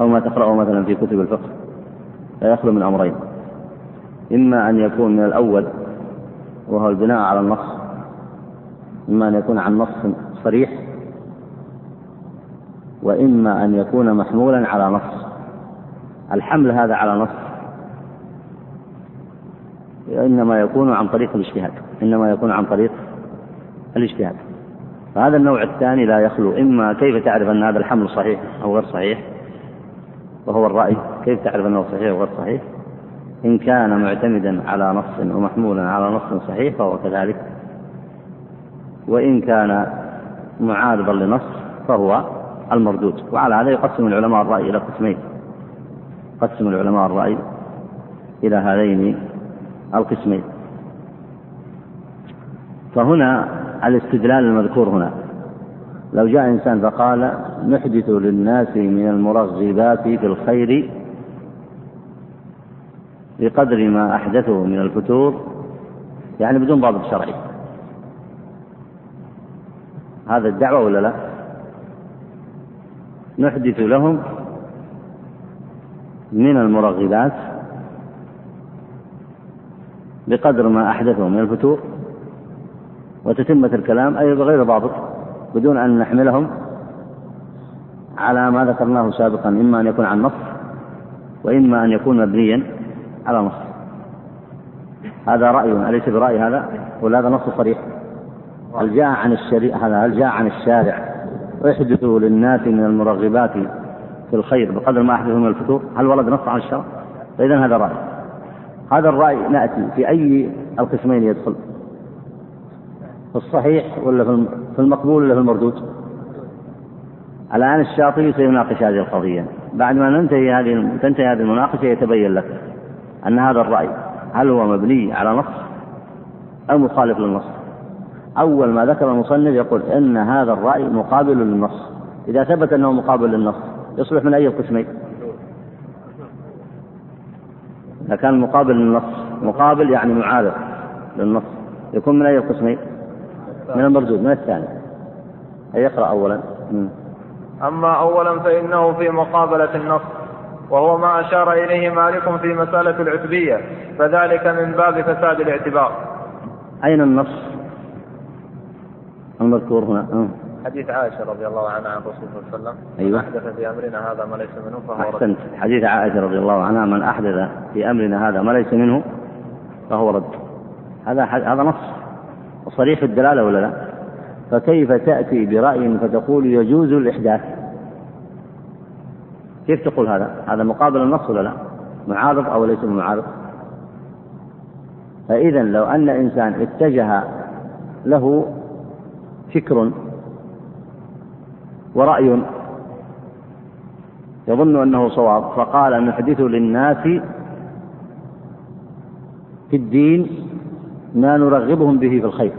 A: أو ما تقرأه مثلا في كتب الفقه لا يخلو من أمرين. إما أن يكون من الأول وهو البناء على النص إما أن يكون عن نص صريح وإما أن يكون محمولا على نص. الحمل هذا على نص إنما يكون عن طريق الاجتهاد إنما يكون عن طريق الاجتهاد. فهذا النوع الثاني لا يخلو. إما كيف تعرف أن هذا الحمل صحيح أو غير صحيح؟ وهو الرأي كيف تعرف أنه صحيح أو غير صحيح؟ إن كان معتمدا على نص ومحمولا على نص صحيح فهو كذلك. وإن كان معارضا لنص فهو المردود. وعلى هذا يقسم العلماء الرأي إلى قسمين. قسم العلماء الرأي إلى هذين القسمين فهنا الاستدلال المذكور هنا. لو جاء إنسان فقال نحدث للناس من المرغبات في الخير بقدر ما أحدثه من الفتور يعني بدون ضابط شرعي. هذا الدعوة ولا لا؟ نحدث لهم من المرغبات بقدر ما أحدثه من الفتور وتتمة الكلام أي بغير ضابط بدون أن نحملهم على ما ذكرناه سابقا إما أن يكون عن نص وإما أن يكون مبنيا. على نص. هذا رأي أليس برأي هذا؟ ولا هذا نص صريح. هل جاء عن الشريعة هذا؟ هل جاء عن الشارع؟ احدثوا للناس من المرغبات في الخير بقدر ما أحدثوا من الفتور. هل ورد نص عن الشرع؟ فإذا هذا رأي. هذا الرأي نأتي في أي القسمين يدخل؟ في الصحيح ولا في المقبول ولا في المردود؟ الآن الشاطبي سيناقش هذه القضية. بعد ما ننتهي هذه تنتهي هذه المناقشة يتبين لك. أن هذا الرأي هل هو مبني على نص أو مخالف للنص؟ أول ما ذكر المصنف يقول إن هذا الرأي مقابل للنص. إذا ثبت أنه مقابل للنص يصلح من أي القسمين؟ إذا كان مقابل للنص مقابل يعني معارض للنص يكون من أي القسمين؟ من المردود من الثاني. يقرأ أولا.
B: أما أولا فإنه في مقابلة النص. وهو ما أشار إليه مالك في مسألة العتبية فذلك من باب فساد الاعتبار.
A: أين النص؟ المذكور هنا.
B: أه. حديث عائشة رضي الله عنها عن الرسول صلى الله عليه وسلم
A: أيوة.
B: أحدث في أمرنا هذا ما ليس منه فهو
A: أحسنت. حديث عائشة رضي الله عنها من أحدث في أمرنا هذا ما ليس منه فهو رد. هذا هذا نص. وصريح الدلالة ولا لا؟ فكيف تأتي برأي فتقول يجوز الإحداث؟ كيف تقول هذا؟ هذا مقابل النص ولا لا؟ معارض أو ليس معارض فإذا لو أن إنسان اتجه له فكر ورأي يظن أنه صواب فقال نحدث للناس في الدين ما نرغبهم به في الخير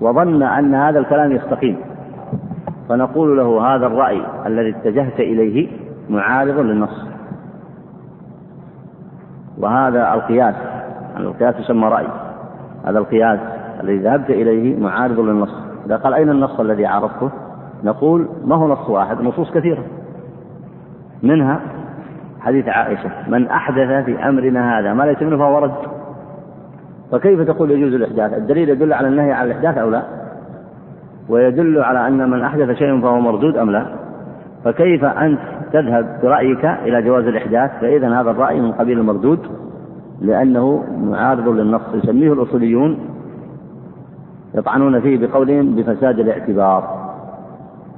A: وظن أن هذا الكلام يستقيم. فنقول له هذا الرأي الذي اتجهت إليه معارض للنص. وهذا القياس القياس يسمى رأي. هذا القياس الذي ذهبت إليه معارض للنص. إذا قال أين النص الذي عرفته نقول ما هو نص واحد؟ نصوص كثيرة. منها حديث عائشة من أحدث في أمرنا هذا ما ليس منه فهو رد. فكيف تقول يجوز الإحداث؟ الدليل يدل على النهي عن الإحداث أو لا؟ ويدل على أن من أحدث شيء فهو مردود أم لا؟ فكيف أنت تذهب برأيك إلى جواز الإحداث؟ فإذا هذا الرأي من قبيل المردود لأنه معارض للنص يسميه الأصوليون يطعنون فيه بقولهم بفساد الاعتبار.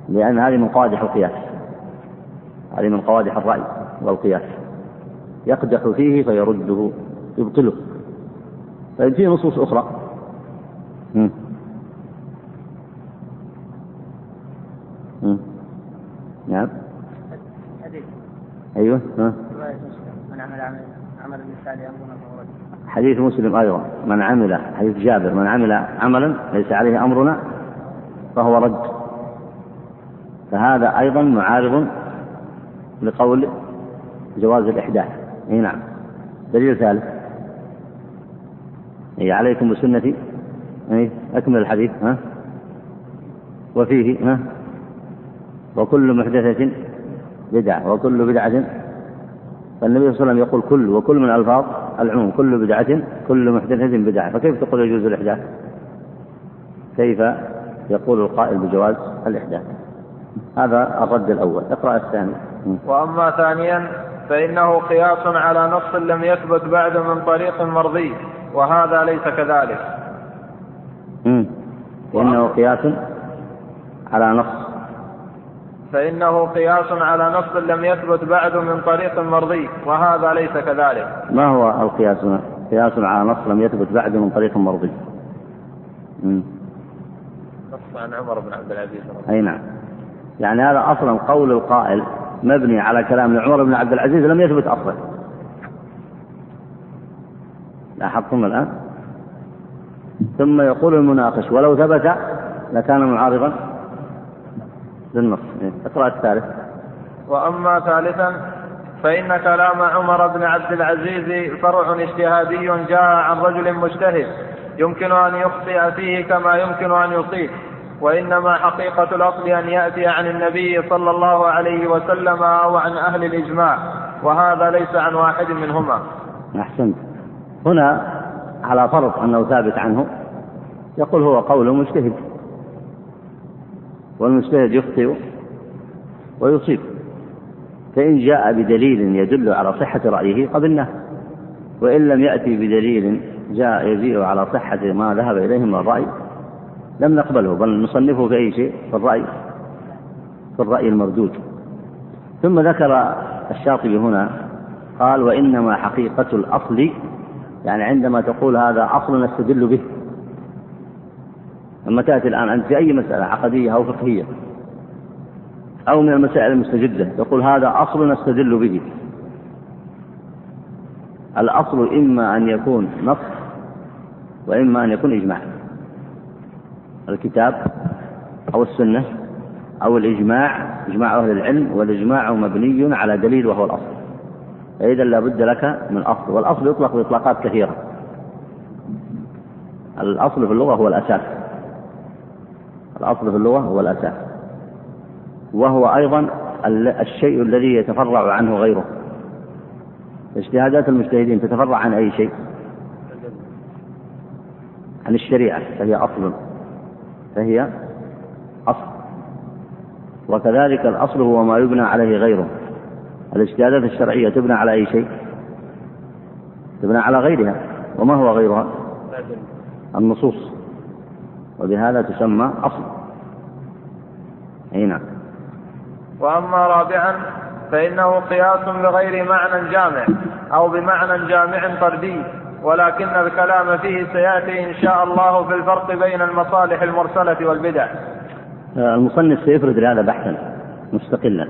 A: لأن هذه من قوادح القياس. هذه من قوادح الرأي والقياس. يقدح فيه فيرده يبطله. طيب في نصوص أخرى. نعم. أيوه ها. من عمل عمل حديث مسلم أيضا. من عمل حديث جابر. من عمل عملا ليس عليه أمرنا فهو رد. فهذا أيضا معارض لقول جواز الإحداث. أي نعم. دليل ثالث. أي عليكم بسنتي أي أكمل الحديث ها. وفيه ها. وكل محدثة بدعة وكل بدعة. فالنبي صلى الله عليه وسلم يقول كل وكل من ألفاظ العموم كل بدعة كل محدثة بدعة. فكيف تقول يجوز الإحداث؟ كيف يقول القائل بجواز الإحداث؟ هذا الرد الأول. اقرأ الثاني.
B: وأما ثانيا فإنه قياس على نص لم يثبت بعد من طريق مرضي وهذا ليس كذلك.
A: لأنه قياس على نص
B: فإنه قياس على نص لم يثبت بعد من طريق مرضي وهذا ليس كذلك.
A: ما هو القياس؟ هنا؟ قياس على نص لم يثبت بعد من طريق مرضي.
B: نص عن عمر بن عبد العزيز
A: أي نعم. يعني هذا أصلا قول القائل مبني على كلام عمر بن عبد العزيز لم يثبت أصلا. لاحظتم الآن؟ ثم يقول المناقش ولو ثبت لكان معارضا؟ للنص. إيه، اقرأ الثالث.
B: وأما ثالثا فإن كلام عمر بن عبد العزيز فرع اجتهادي جاء عن رجل مجتهد يمكن أن يخطئ فيه كما يمكن أن يصيب وإنما حقيقة الأصل أن يأتي عن النبي صلى الله عليه وسلم أو عن أهل الإجماع وهذا ليس عن واحد منهما.
A: أحسنت. هنا على فرض أنه ثابت عنه يقول هو قول مجتهد. والمجتهد يخطئ ويصيب. فإن جاء بدليل يدل على صحة رأيه قبلناه وإن لم يأتي بدليل جاء يجيء على صحة ما ذهب إليه من الرأي لم نقبله بل نصنفه في أي شيء في الرأي في الرأي المردود. ثم ذكر الشاطبي هنا قال وإنما حقيقة الأصل يعني عندما تقول هذا أصل نستدل به. لما تأتي الآن أنت في أي مسألة عقدية أو فقهية أو من المسائل المستجدة تقول هذا أصل نستدل به. الأصل إما أن يكون نص وإما أن يكون إجماع. الكتاب أو السنة أو الإجماع إجماع أهل العلم والإجماع مبني على دليل وهو الأصل. فإذا لا بد لك من أصل والأصل يطلق بإطلاقات كثيرة. الأصل في اللغة هو الأساس. الأصل في اللغة هو الأساس. وهو أيضا الشيء الذي يتفرع عنه غيره. اجتهادات المجتهدين تتفرع عن أي شيء؟ عن الشريعة فهي أصل. فهي أصل. وكذلك الأصل هو ما يبنى عليه غيره. الاجتهادات الشرعية تبنى على أي شيء؟ تبنى على غيرها. وما هو غيرها؟ النصوص. وبهذا تسمى أصل. أي نعم.
B: وأما رابعا فإنه قياس بغير معنى جامع أو بمعنى جامع طردي ولكن الكلام فيه سيأتي إن شاء الله في الفرق بين المصالح المرسلة والبدع.
A: آه، المصنف سيفرد لهذا بحثا مستقلا.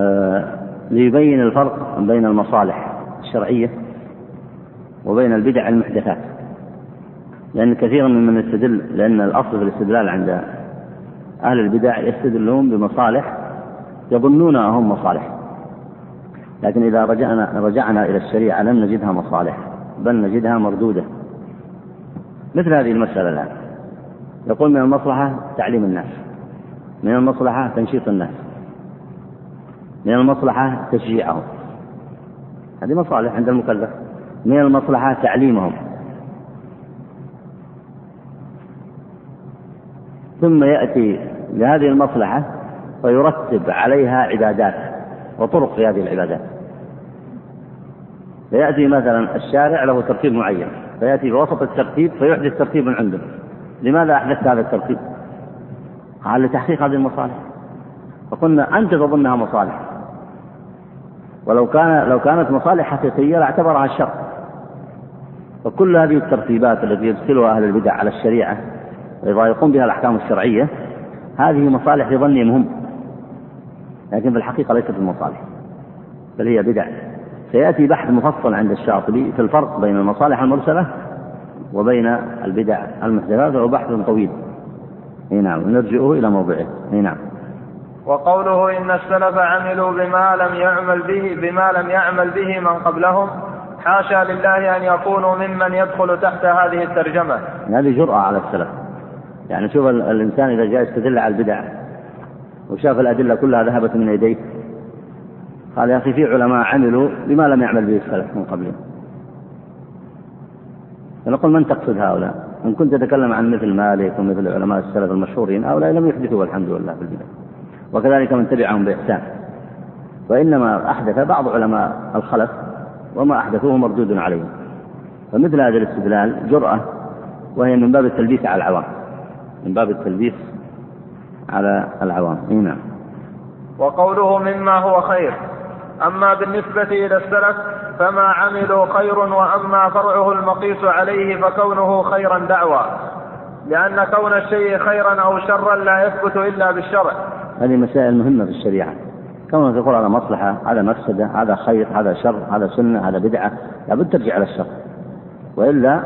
A: آه، ليبين الفرق بين المصالح الشرعية وبين البدع المحدثات. لأن كثيرا ممن يستدل لأن الأصل في الاستدلال عند أهل البدع يستدلون بمصالح يظنون هم مصالح. لكن إذا رجعنا رجعنا إلى الشريعة لم نجدها مصالح بل نجدها مردودة. مثل هذه المسألة الآن. يقول من المصلحة تعليم الناس من المصلحة تنشيط الناس من المصلحة تشجيعهم. هذه مصالح عند المكلف من المصلحة تعليمهم. ثم يأتي لهذه المصلحة فيرتب عليها عبادات وطرق في هذه العبادات. فيأتي مثلا الشارع له ترتيب معين فيأتي بوسط الترتيب فيحدث ترتيب من عنده. لماذا أحدثت هذا الترتيب؟ قال لتحقيق هذه المصالح. فقلنا أنت تظنها مصالح. ولو كان لو كانت مصالح حقيقية لاعتبرها الشر فكل هذه الترتيبات التي يدخلها أهل البدع على الشريعة ويضايقون بها الأحكام الشرعية هذه مصالح في ظنهم هم لكن في الحقيقة ليست المصالح بل هي بدع. سيأتي بحث مفصل عند الشاطبي في الفرق بين المصالح المرسلة وبين البدع المحدثات وهو بحث طويل. إي نعم نرجعه إلى موضعه. إي نعم.
B: وقوله إن السلف عملوا بما لم يعمل به بما لم يعمل به من قبلهم حاشا لله أن يكونوا ممن يدخل تحت هذه الترجمة.
A: هذه جرأة على السلف. يعني شوف الإنسان إذا جاء يستدل على البدع وشاف الأدلة كلها ذهبت من يديه قال يا أخي في علماء عملوا بما لم يعمل به السلف من قبلهم. فنقول من تقصد هؤلاء؟ إن كنت تتكلم عن مثل مالك ومثل علماء السلف المشهورين هؤلاء لم يحدثوا والحمد لله في البدع وكذلك من تبعهم بإحسان وإنما أحدث بعض علماء الخلف وما أحدثوه مردود عليهم فمثل هذا الاستدلال جرأة وهي من باب التلبيس على العوام من باب التلبيس على العوام. إيه نعم.
B: وقوله مما هو خير. أما بالنسبة إلى السلف فما عملوا خير وأما فرعه المقيس عليه فكونه خيرا دعوى. لأن كون الشيء خيرا أو شرا لا يثبت إلا بالشرع.
A: هذه مسائل مهمة في الشريعة. كونك تقول هذا مصلحة هذا مفسدة هذا خير هذا شر هذا سنة هذا بدعة لابد ترجع إلى الشر. وإلا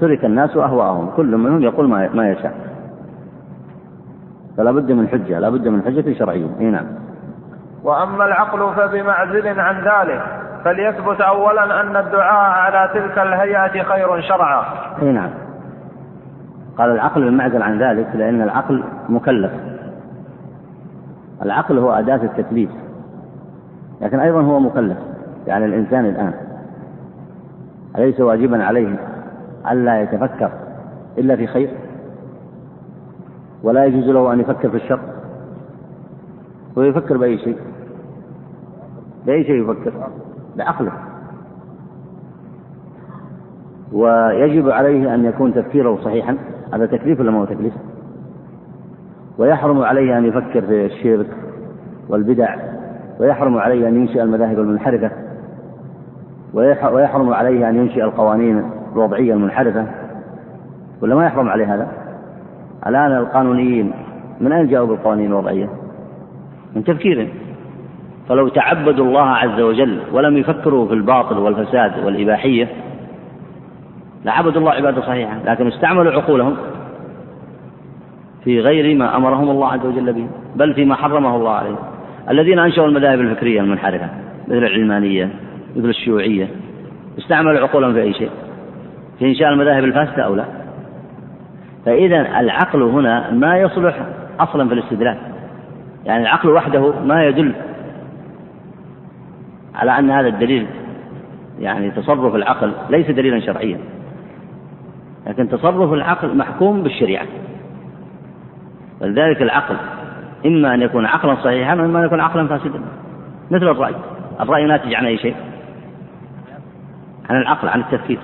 A: ترك الناس أهواءهم كل منهم يقول ما يشاء. فلا بد من حجة لا بد من حجة شرعية إي نعم.
B: وأما العقل فبمعزل عن ذلك فليثبت أولا أن الدعاء على تلك الهيئة خير شرعا.
A: إي نعم. قال العقل بالمعزل عن ذلك لأن العقل مكلف. العقل هو أداة التكليف لكن أيضا هو مكلف يعني الإنسان الآن أليس واجبا عليه ألا يتفكر إلا في خير؟ ولا يجوز له أن يفكر في الشر. ويفكر بأي شيء. بأي شيء يفكر؟ بعقله ويجب عليه أن يكون تفكيره صحيحا. هذا تكليف ولا ما هو تكليف؟ ويحرم عليه أن يفكر في الشرك والبدع. ويحرم عليه أن ينشئ المذاهب المنحرفة. ويحرم عليه أن ينشئ القوانين الوضعية المنحرفة. ولا ما يحرم عليه هذا؟ الآن القانونيين من أين جاءوا بالقوانين الوضعية؟ من تفكيرهم فلو تعبدوا الله عز وجل ولم يفكروا في الباطل والفساد والإباحية لعبدوا الله عبادة صحيحة لكن استعملوا عقولهم في غير ما أمرهم الله عز وجل به بل فيما حرمه الله عليه. الذين أنشأوا المذاهب الفكرية المنحرفة مثل العلمانية مثل الشيوعية استعملوا عقولهم في أي شيء؟ في إنشاء المذاهب الفاسدة أو لا؟ فإذا العقل هنا ما يصلح أصلا في الاستدلال. يعني العقل وحده ما يدل على أن هذا الدليل يعني تصرف العقل ليس دليلا شرعيا لكن تصرف العقل محكوم بالشريعة. ولذلك العقل إما أن يكون عقلا صحيحا وإما أن يكون عقلا فاسدا. مثل الرأي الرأي ناتج عن أي شيء؟ عن العقل عن التفكير.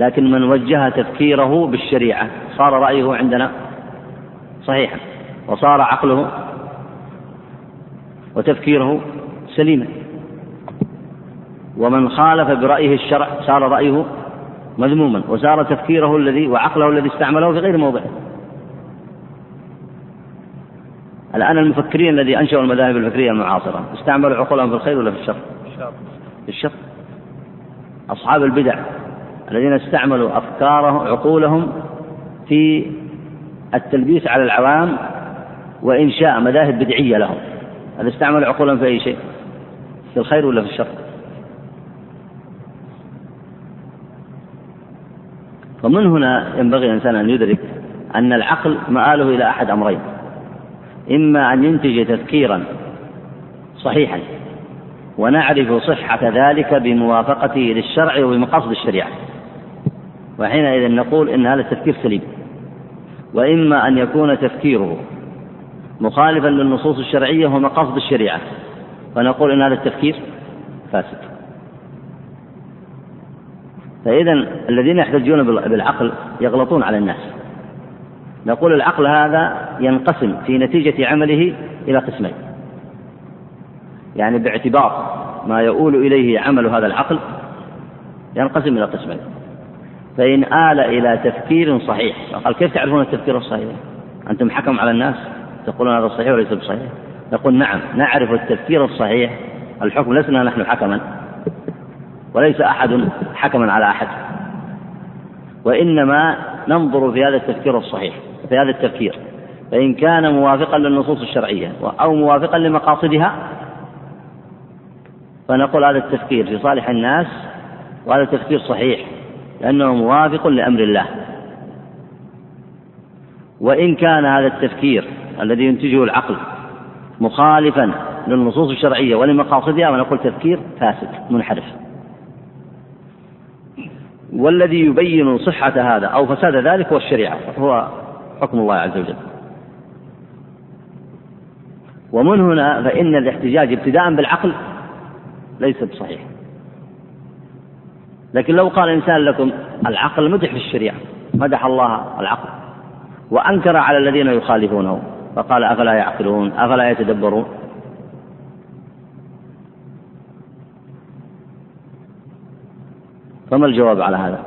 A: لكن من وجه تفكيره بالشريعة صار رأيه عندنا صحيحا وصار عقله وتفكيره سليما. ومن خالف برأيه الشرع صار رأيه مذموما وصار تفكيره الذي وعقله الذي استعمله في غير موضعه الآن المفكرين الذي أنشأوا المذاهب الفكرية المعاصرة استعملوا عقولهم في الخير ولا في الشر؟ في الشر. أصحاب البدع. الذين استعملوا أفكارهم عقولهم في التلبيس على العوام وإنشاء مذاهب بدعية لهم هل استعملوا عقولهم في أي شيء؟ في الخير ولا في الشر؟ ومن هنا ينبغي الإنسان أن يدرك أن العقل مآله إلى أحد أمرين إما أن ينتج تفكيرا صحيحا ونعرف صحة ذلك بموافقته للشرع وبمقاصد الشريعة وحينئذ نقول إن هذا التفكير سليم. وإما أن يكون تفكيره مخالفا للنصوص الشرعية ومقاصد الشريعة. فنقول إن هذا التفكير فاسد. فإذا الذين يحتجون بالعقل يغلطون على الناس. نقول العقل هذا ينقسم في نتيجة عمله إلى قسمين. يعني باعتبار ما يؤول إليه عمل هذا العقل ينقسم إلى قسمين. فإن آل إلى تفكير صحيح. قال كيف تعرفون التفكير الصحيح؟ أنتم حكم على الناس تقولون هذا صحيح وليس بصحيح. نقول نعم نعرف التفكير الصحيح. الحكم لسنا نحن حكما. وليس أحد حكما على أحد. وإنما ننظر في هذا التفكير الصحيح في هذا التفكير. فإن كان موافقا للنصوص الشرعية أو موافقا لمقاصدها فنقول هذا التفكير في صالح الناس وهذا التفكير صحيح. لأنه موافق لأمر الله. وإن كان هذا التفكير الذي ينتجه العقل مخالفا للنصوص الشرعية ولمقاصدها ونقول تفكير فاسد منحرف. والذي يبين صحة هذا أو فساد ذلك هو الشريعة هو حكم الله عز وجل. ومن هنا فإن الاحتجاج ابتداء بالعقل ليس بصحيح. لكن لو قال إنسان لكم العقل مدح في الشريعة مدح الله العقل وأنكر على الذين يخالفونه فقال أفلا يعقلون؟ أفلا يتدبرون؟ فما الجواب على هذا؟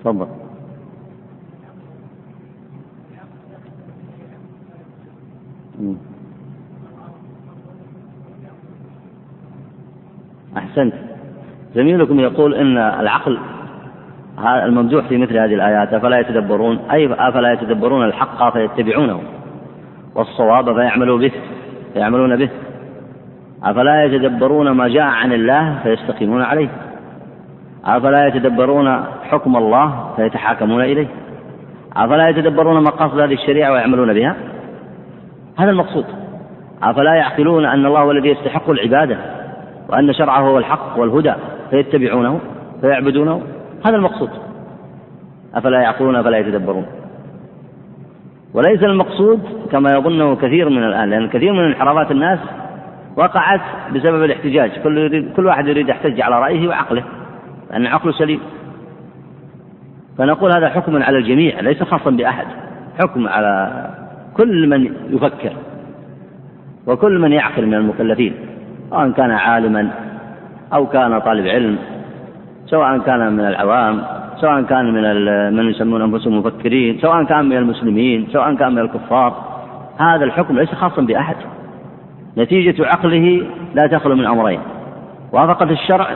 A: تفضل. أحسنت. زميلكم يقول إن العقل الممدوح في مثل هذه الآيات أفلا يتدبرون؟ أي أفلا يتدبرون الحق فيتبعونه؟ والصواب فيعملوا به فيعملون به. أفلا يتدبرون ما جاء عن الله فيستقيمون عليه؟ أفلا يتدبرون حكم الله فيتحاكمون إليه؟ أفلا يتدبرون مقاصد هذه الشريعة ويعملون بها؟ هذا المقصود. أفلا يعقلون أن الله هو الذي يستحق العبادة؟ وأن شرعه هو الحق والهدى فيتبعونه فيعبدونه هذا المقصود. أفلا يعقلون أفلا يتدبرون. وليس المقصود كما يظنه كثير من الآن لأن كثير من انحرافات الناس وقعت بسبب الاحتجاج. كل, يريد كل واحد يريد يحتج على رأيه وعقله لأن عقله سليم. فنقول هذا حكم على الجميع ليس خاصا بأحد. حكم على كل من يفكر وكل من يعقل من المكلفين. سواء كان عالما أو كان طالب علم سواء كان من العوام سواء كان من من يسمون أنفسهم مفكرين سواء كان من المسلمين سواء كان من الكفار. هذا الحكم ليس خاصا بأحد. نتيجة عقله لا تخلو من أمرين وافقت الشرع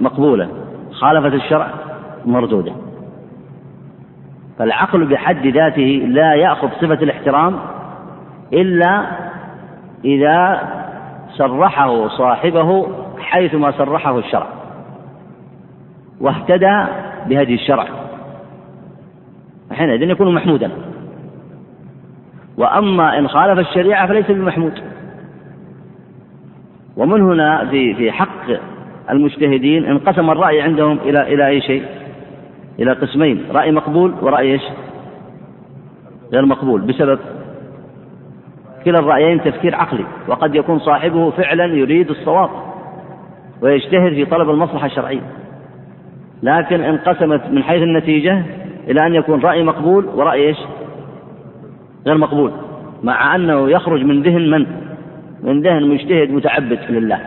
A: مقبولة خالفت الشرع مردودة. فالعقل بحد ذاته لا يأخذ صفة الاحترام إلا إذا صرحه صاحبه حيثما صرحه الشرع واهتدى بهدي الشرع. حينئذ يكون محمودا. وأما إن خالف الشريعة فليس بمحمود. ومن هنا في في حق المجتهدين انقسم الرأي عندهم إلى إلى أي شيء؟ إلى قسمين، رأي مقبول ورأي إيش؟ غير مقبول. بسبب؟ كلا الرأيين تفكير عقلي وقد يكون صاحبه فعلا يريد الصواب ويجتهد في طلب المصلحة الشرعية لكن انقسمت من حيث النتيجة إلى أن يكون رأي مقبول ورأي إيش؟ غير مقبول مع أنه يخرج من ذهن من؟ من ذهن مجتهد متعبد لله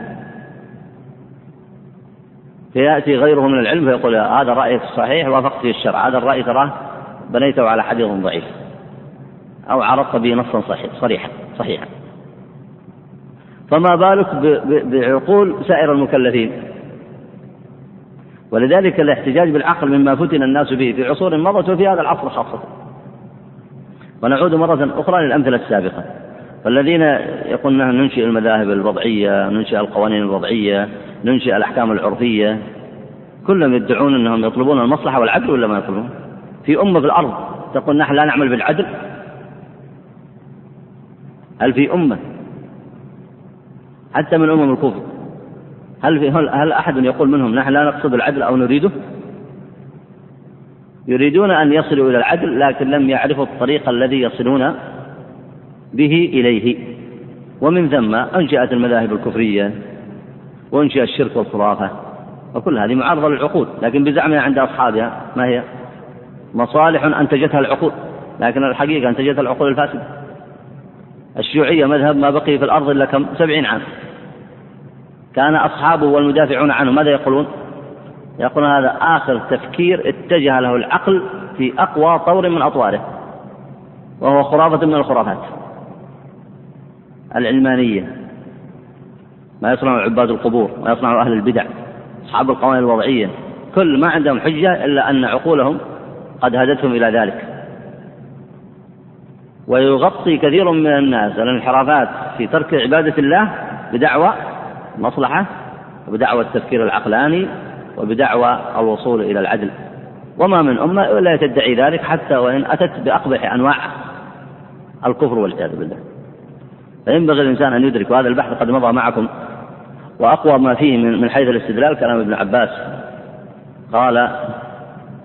A: فيأتي غيره من العلم فيقول هذا رأيك الصحيح وافقت في الشرع هذا الرأي تراه بنيته على حديث ضعيف أو عرضت به نصا صريحا صحيحا. فما بالك بعقول سائر المكلفين؟ ولذلك الاحتجاج بالعقل مما فتن الناس به في عصور مضت وفي هذا العصر خاصة. ونعود مرة أخرى للأمثلة السابقة. فالذين يقولون ننشئ المذاهب الوضعية ننشئ القوانين الوضعية ننشئ الأحكام العرفية كلهم يدعون أنهم يطلبون المصلحة والعدل ولا ما يطلبون؟ في أمة في الأرض تقول نحن لا نعمل بالعدل هل في أمة؟ حتى من أمم الكفر. هل في هل, أحد يقول منهم نحن لا نقصد العدل أو نريده؟ يريدون أن يصلوا إلى العدل لكن لم يعرفوا الطريق الذي يصلون به إليه. ومن ثم أنشأت المذاهب الكفرية وأنشأ الشرك والخرافة وكل هذه معارضة للعقول لكن بزعمها عند أصحابها ما هي؟ مصالح أنتجتها العقول لكن الحقيقة أنتجتها العقول الفاسدة. الشيوعية مذهب ما بقي في الأرض إلا كم؟ سبعين عام. كان أصحابه والمدافعون عنه ماذا يقولون؟ يقولون هذا آخر تفكير اتجه له العقل في أقوى طور من أطواره وهو خرافة من الخرافات. العلمانية ما يصنع عباد القبور ما يصنع أهل البدع أصحاب القوانين الوضعية كل ما عندهم حجة إلا أن عقولهم قد هدتهم إلى ذلك. ويغطي كثير من الناس الانحرافات في ترك عبادة الله بدعوى المصلحة وبدعوى التفكير العقلاني وبدعوى الوصول إلى العدل. وما من أمة إلا تدعي ذلك حتى وإن أتت بأقبح أنواع الكفر والعياذ بالله. فينبغي الإنسان أن يدرك وهذا البحث قد مضى معكم. وأقوى ما فيه من حيث الاستدلال كلام ابن عباس. قال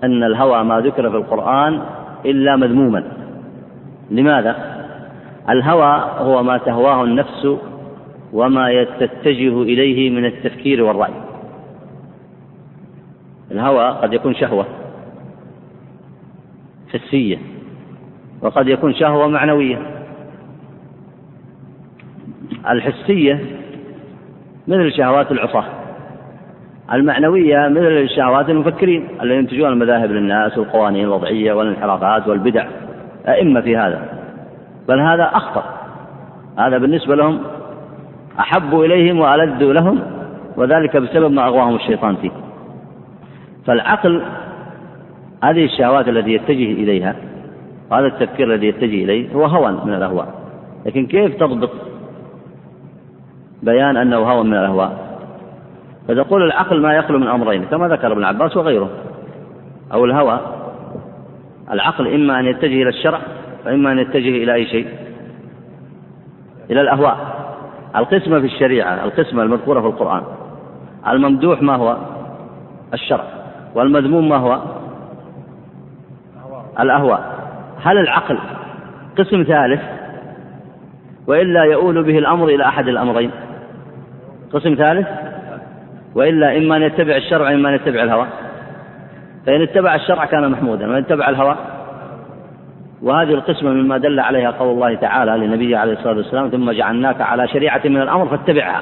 A: أن الهوى ما ذكر في القرآن إلا مذموما. لماذا؟ الهوى هو ما تهواه النفس وما تتجه إليه من التفكير والرأي. الهوى قد يكون شهوة حسية وقد يكون شهوة معنوية. الحسية مثل شهوات العصاة المعنوية مثل شهوات المفكرين الذين ينتجون المذاهب للناس والقوانين الوضعية والانحرافات والبدع. أئمة في هذا بل هذا أخطر. هذا بالنسبة لهم أحب إليهم وألذ لهم وذلك بسبب ما أغواهم الشيطان فيه. فالعقل هذه الشهوات التي يتجه إليها وهذا التفكير الذي يتجه إليه هو هوى من الأهواء. لكن كيف تضبط بيان أنه هوى من الأهواء؟ فتقول العقل ما يخلو من أمرين كما ذكر ابن عباس وغيره أو الهوى العقل إما أن يتجه إلى الشرع وإما أن يتجه إلى أي شيء إلى الأهواء. القسمة في الشريعة القسمة المذكورة في القرآن. الممدوح ما هو؟ الشرع. والمذموم ما هو؟ الأهواء. هل العقل قسم ثالث؟ وإلا يؤول به الأمر إلى أحد الأمرين. قسم ثالث؟ وإلا إما أن يتبع الشرع وإما أن يتبع الهوى. فإن اتبع الشرع كان محمودا وإن اتبع الهوى وهذه القسمة مما دل عليها قول الله تعالى لنبيه عليه الصلاة والسلام ثم جعلناك على شريعة من الأمر فاتبعها.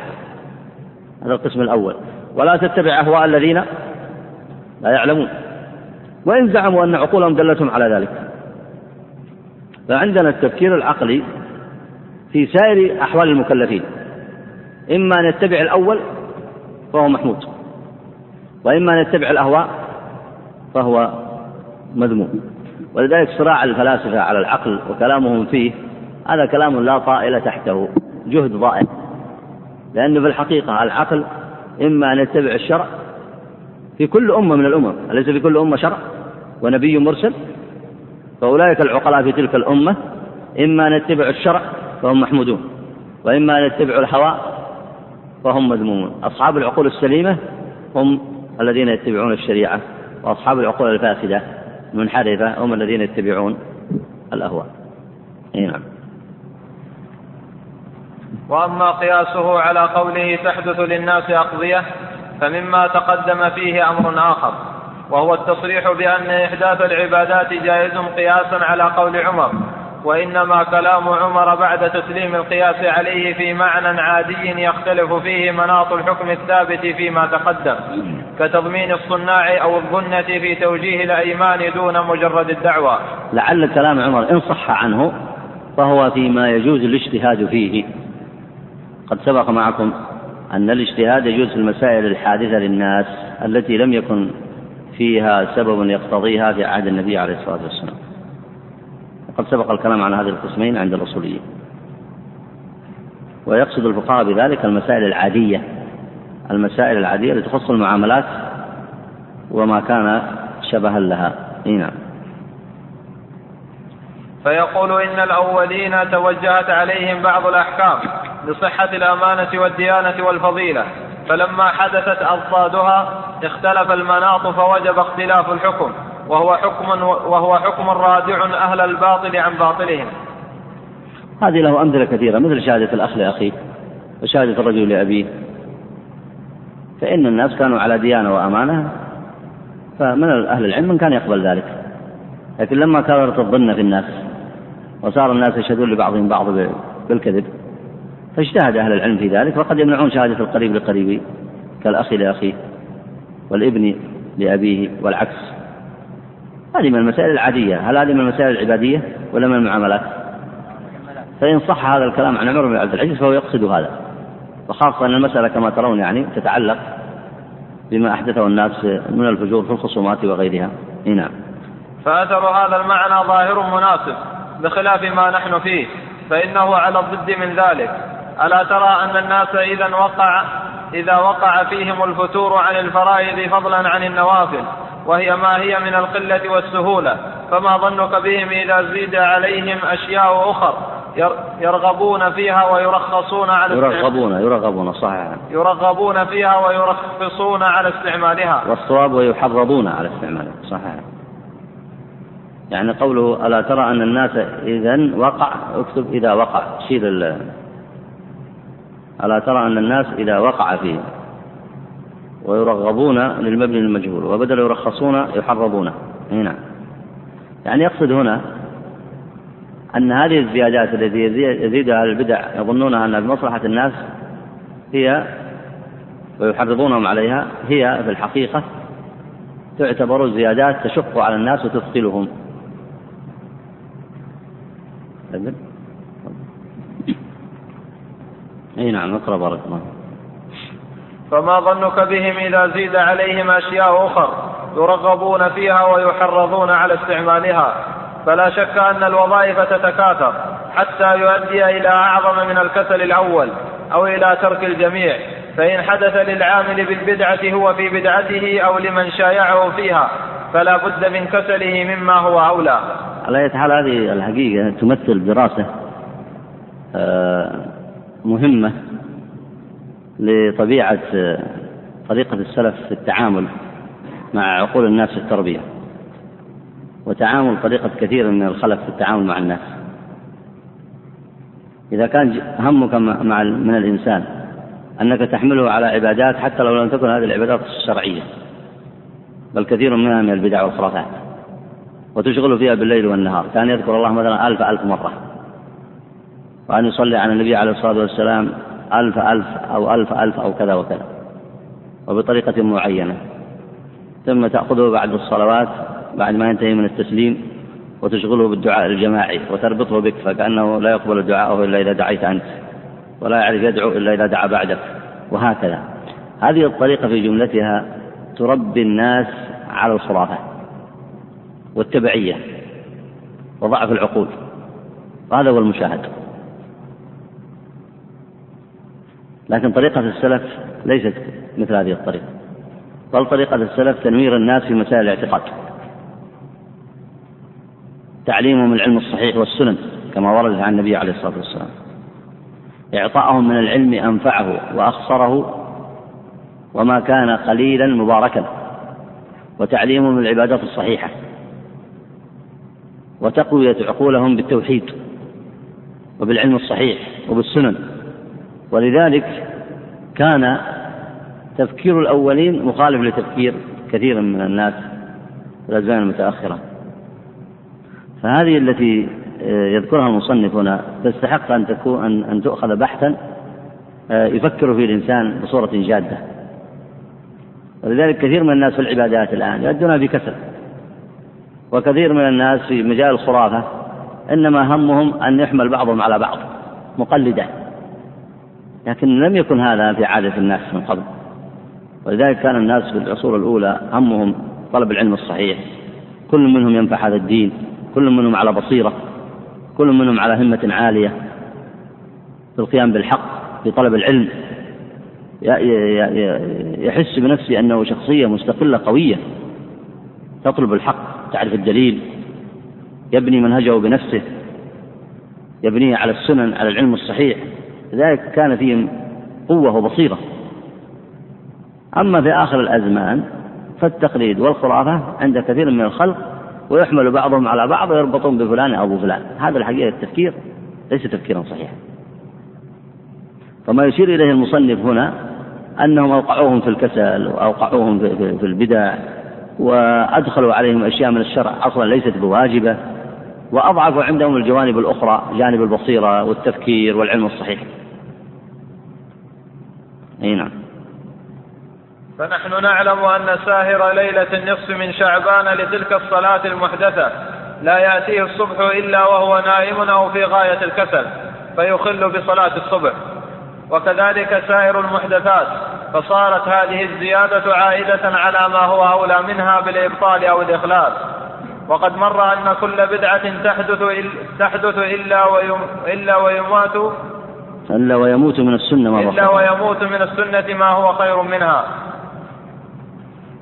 A: هذا القسم الأول. ولا تتبع أهواء الذين لا يعلمون. وإن زعموا أن عقولهم دلتهم على ذلك. فعندنا التفكير العقلي في سائر أحوال المكلفين. إما أن يتبع الأول فهو محمود وإما أن يتبع الأهواء فهو مذموم. ولذلك صراع الفلاسفة على العقل وكلامهم فيه هذا كلام لا طائل تحته جهد ضائع. لأنه في الحقيقة العقل إما أن يتبع الشرع في كل أمة من الأمم أليس في كل أمة شرع؟ ونبي مرسل؟ فأولئك العقلاء في تلك الأمة إما أن يتبعوا الشرع فهم محمودون وإما أن يتبعوا الهوى فهم مذمومون. أصحاب العقول السليمة هم الذين يتبعون الشريعة. وأصحاب العقول الفاسدة المنحرفة هم الذين يتبعون الأهواء. أي نعم.
B: وأما قياسه على قوله تحدث للناس أقضية فمما تقدم فيه أمر آخر وهو التصريح بأن إحداث العبادات جائز قياسا على قول عمر. وإنما كلام عمر بعد تسليم القياس عليه في معنى عادي يختلف فيه مناط الحكم الثابت فيما تقدم كتضمين الصناع أو الظنة في توجيه الأيمان دون مجرد الدعوى
A: لعل كلام عمر إن صح عنه فهو فيما يجوز الاجتهاد فيه. قد سبق معكم أن الاجتهاد يجوز في المسائل الحادثة للناس التي لم يكن فيها سبب يقتضيها في عهد النبي عليه الصلاة والسلام. وقد سبق الكلام عن هذه القسمين عند الأصوليين. ويقصد الفقهاء بذلك المسائل العادية المسائل العادية التي تخص المعاملات وما كان شبها لها. إي نعم.
B: فيقول إن الأولين توجهت عليهم بعض الأحكام لصحة الأمانة والديانة والفضيلة فلما حدثت أضدادها اختلف المناط فوجب اختلاف الحكم. وهو حكم وهو حكم رادع أهل الباطل عن باطلهم.
A: هذه له أمثلة كثيرة مثل شهادة الأخ لأخيه وشهادة الرجل لأبيه. فإن الناس كانوا على ديانة وأمانة فمن أهل العلم من كان يقبل ذلك. لكن لما كثرت الظن في الناس وصار الناس يشهدون لبعضهم بعض بالكذب فاجتهد أهل العلم في ذلك وقد يمنعون شهادة القريب لقريبه كالأخ لأخيه والابن لأبيه والعكس. هذه من المسائل العادية. هل هذه من المسائل العبادية ولا من المعاملات؟ فإن صح هذا الكلام عن عمر بن عبد العزيز فهو يقصد هذا. وخاصة أن المسألة كما ترون يعني تتعلق بما أحدثه الناس من الفجور في الخصومات وغيرها. نعم.
B: فأثر هذا المعنى ظاهر مناسب بخلاف ما نحن فيه فإنه على الضد من ذلك. ألا ترى أن الناس إذا وقع إذا وقع فيهم الفتور عن الفرائض فضلا عن النوافل؟ وهي ما هي من القلة والسهولة. فما ظنك بهم إذا زيد عليهم أشياء أخر يرغبون فيها ويرخصون على
A: يرغبون يرغبون صحيح.
B: يرغبون فيها ويرخصون على استعمالها.
A: والصواب ويحرضون على استعمالها صحيح. يعني قوله ألا ترى أن الناس إذا وقع اكتب إذا وقع شيل ألا ترى أن الناس إذا وقع فيه. ويرغبون للمبني المجهول وبدل يرخصون يحرضون. نعم. يعني يقصد هنا أن هذه الزيادات التي يزيدها البدع يظنونها أنها بمصلحة الناس هي ويحرضونهم عليها هي في الحقيقة تعتبر زيادات تشق على الناس وتثقلهم. اي نعم أقرأ بارك الله
B: فما ظنك بهم إذا زيد عليهم أشياء أخر يرغبون فيها ويحرضون على استعمالها. فلا شك أن الوظائف تتكاثر حتى يؤدي إلى أعظم من الكسل الأول أو إلى ترك الجميع. فإن حدث للعامل بالبدعة هو في بدعته أو لمن شايعه فيها فلا بد من كسله مما هو أولى.
A: على اية حال هذه الحقيقة تمثل دراسة آه، مهمة لطبيعة آه، طريقة السلف في التعامل مع عقول الناس في التربية. وتعامل طريقة كثير من الخلف في التعامل مع الناس. إذا كان همك مع من الإنسان أنك تحمله على عبادات حتى لو لم تكن هذه العبادات الشرعية. بل كثير منها من البدع والخرافات. وتشغل فيها بالليل والنهار. كان يذكر الله مثلا ألف ألف مرة. وأن يصلي على النبي عليه الصلاة والسلام ألف ألف أو ألف ألف أو كذا وكذا وبطريقة معينة. ثم تأخذه بعد الصلوات بعد ما ينتهي من التسليم وتشغله بالدعاء الجماعي وتربطه بك فكأنه لا يقبل دعاءه إلا إذا دعيت أنت ولا يعرف يدعو إلا إذا دعا بعدك وهكذا. هذه الطريقة في جملتها تربي الناس على الخرافة والتبعية وضعف العقول. وهذا هو المشاهد. لكن طريقة السلف ليست مثل هذه الطريقة بل طريقة السلف تنوير الناس في مسائل الاعتقاد. تعليمهم العلم الصحيح والسنن كما وردت عن النبي عليه الصلاة والسلام. إعطاءهم من العلم أنفعه وأخصره وما كان قليلا مباركا. وتعليمهم العبادات الصحيحة. وتقوية عقولهم بالتوحيد وبالعلم الصحيح وبالسنن. ولذلك كان تفكير الأولين مخالف لتفكير كثير من الناس في الأزمان المتأخرة. فهذه التي آه، يذكرها المصنف هنا تستحق أن تكون أن, أن تؤخذ بحثا آه، يفكر فيه الإنسان بصورة جادة. ولذلك كثير من الناس في العبادات الآن يؤدونها بكسل. وكثير من الناس في مجال الخرافة إنما همهم أن يحمل بعضهم على بعض مقلدا لكن لم يكن هذا في عادة الناس من قبل. ولذلك كان الناس في العصور الأولى همهم طلب العلم الصحيح. كل منهم ينفع هذا الدين. كل منهم على بصيرة. كل منهم على همة عالية. في القيام بالحق في طلب العلم يحس بنفسه أنه شخصية مستقلة قوية. تطلب الحق تعرف الدليل. يبني منهجه بنفسه. يبنيه على السنن على العلم الصحيح. لذلك كان فيهم قوة وبصيرة. أما في آخر الأزمان فالتقليد والخرافة عند كثير من الخلق ويحمل بعضهم على بعض ويربطون بفلان أو بفلان. هذا الحقيقة التفكير ليس تفكيرا صحيحا. فما يشير إليه المصنف هنا أنهم أوقعوهم في الكسل وأوقعوهم في البدع وأدخلوا عليهم أشياء من الشرع أصلا ليست بواجبة وأضعفوا عندهم الجوانب الأخرى جانب البصيرة والتفكير والعلم الصحيح. أي نعم.
B: فنحن نعلم أن ساهر ليلة النصف من شعبان لتلك الصلاة المحدثة. لا يأتيه الصبح إلا وهو نائم أو في غاية الكسل فيخل بصلاة الصبح. وكذلك سائر المحدثات فصارت هذه الزيادة عائدة على ما هو أولى منها بالإبطال أو الإخلاص. وقد مر أن كل بدعة تحدث تحدث إلا إلا ويمات
A: إلا ويموت من السنة ما
B: إلا ويموت من السنة ما هو خير منها.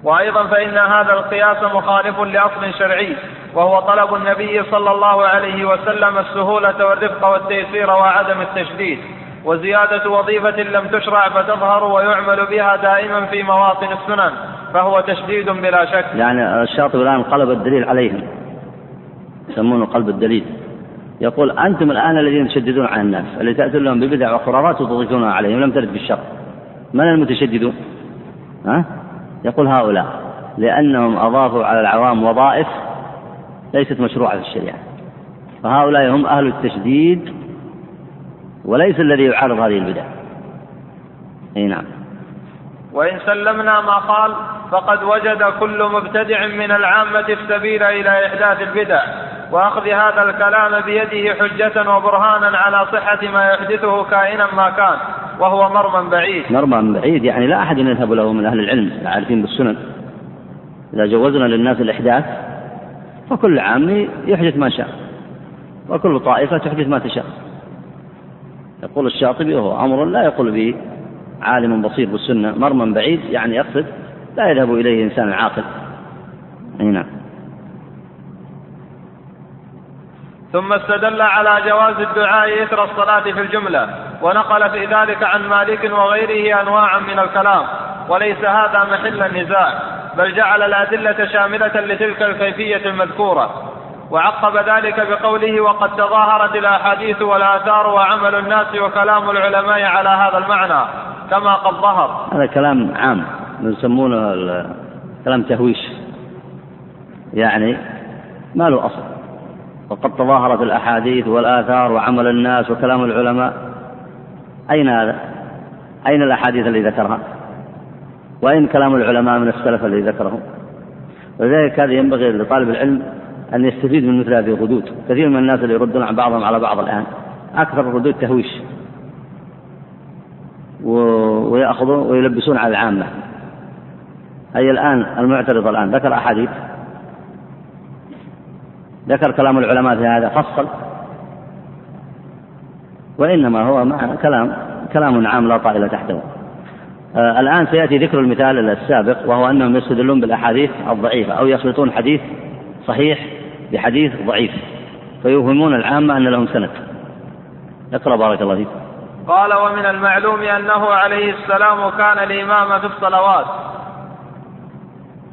B: وأيضا فإن هذا القياس مخالف لأصل شرعي وهو طلب النبي صلى الله عليه وسلم السهولة والرفق والتيسير وعدم التشديد وزيادة وظيفة لم تشرع فتظهر ويعمل بها دائما في مواطن السنن فهو تشديد بلا شك.
A: يعني الشاطبي الآن قلب الدليل عليهم يسمونه قلب الدليل. يقول أنتم الآن الذين تشددون على الناس الذي تأتون لهم ببدع وقرارات وتضيفونها عليهم لم ترد بالشر من المتشددون؟ ها؟ يقول هؤلاء لأنهم أضافوا على العوام وظائف ليست مشروعة في الشريعة. فهؤلاء هم أهل التشديد وليس الذي يعارض هذه البدع. أي نعم.
B: وإن سلمنا ما قال فقد وجد كل مبتدع من العامة السبيل إلى إحداث البدع. وأخذ هذا الكلام بيده حجة وبرهانا على صحة ما يحدثه كائنا ما كان وهو مرمى بعيد.
A: مرمى بعيد يعني لا أحد يذهب له من أهل العلم العارفين بالسنن. إذا جوزنا للناس الإحداث فكل عام يحدث ما شاء وكل طائفة تحدث ما تشاء. يقول الشاطبي وهو أمر لا يقول به عالم بصير بالسنة مرمى بعيد يعني يقصد لا يذهب إليه إنسان عاقل. أي نعم.
B: ثم استدل على جواز الدعاء إثر الصلاة في الجملة ونقل في ذلك عن مالك وغيره أنواعا من الكلام وليس هذا محل النزاع بل جعل الأدلة شاملة لتلك الكيفية المذكورة. وعقب ذلك بقوله وقد تظاهرت الأحاديث والآثار وعمل الناس وكلام العلماء على هذا المعنى كما قد ظهر.
A: هذا كلام عام يسمونه كلام تهويش. يعني ما له أصل. وقد تظاهرت الأحاديث والآثار وعمل الناس وكلام العلماء أين هذا؟ أين الأحاديث التي ذكرها؟ وأين كلام العلماء من السلف الذي ذكره؟ ولذلك هذا ينبغي لطالب العلم أن يستفيد من مثل هذه الردود كثير من الناس اللي يردون بعضهم على بعض الآن أكثر الردود تهويش ويأخذون ويلبسون على العامة أي الآن المعترض الآن ذكر أحاديث ذكر كلام العلماء في هذا فصل. وإنما هو مع كلام كلام عام لا طائل تحته. آه الآن سيأتي ذكر المثال السابق وهو أنهم يستدلون بالأحاديث الضعيفة أو يخلطون حديث صحيح بحديث ضعيف فيوهمون العامة أن لهم سند. اقرأ بارك الله فيك.
B: قال ومن المعلوم أنه عليه السلام كان الإمام في الصلوات.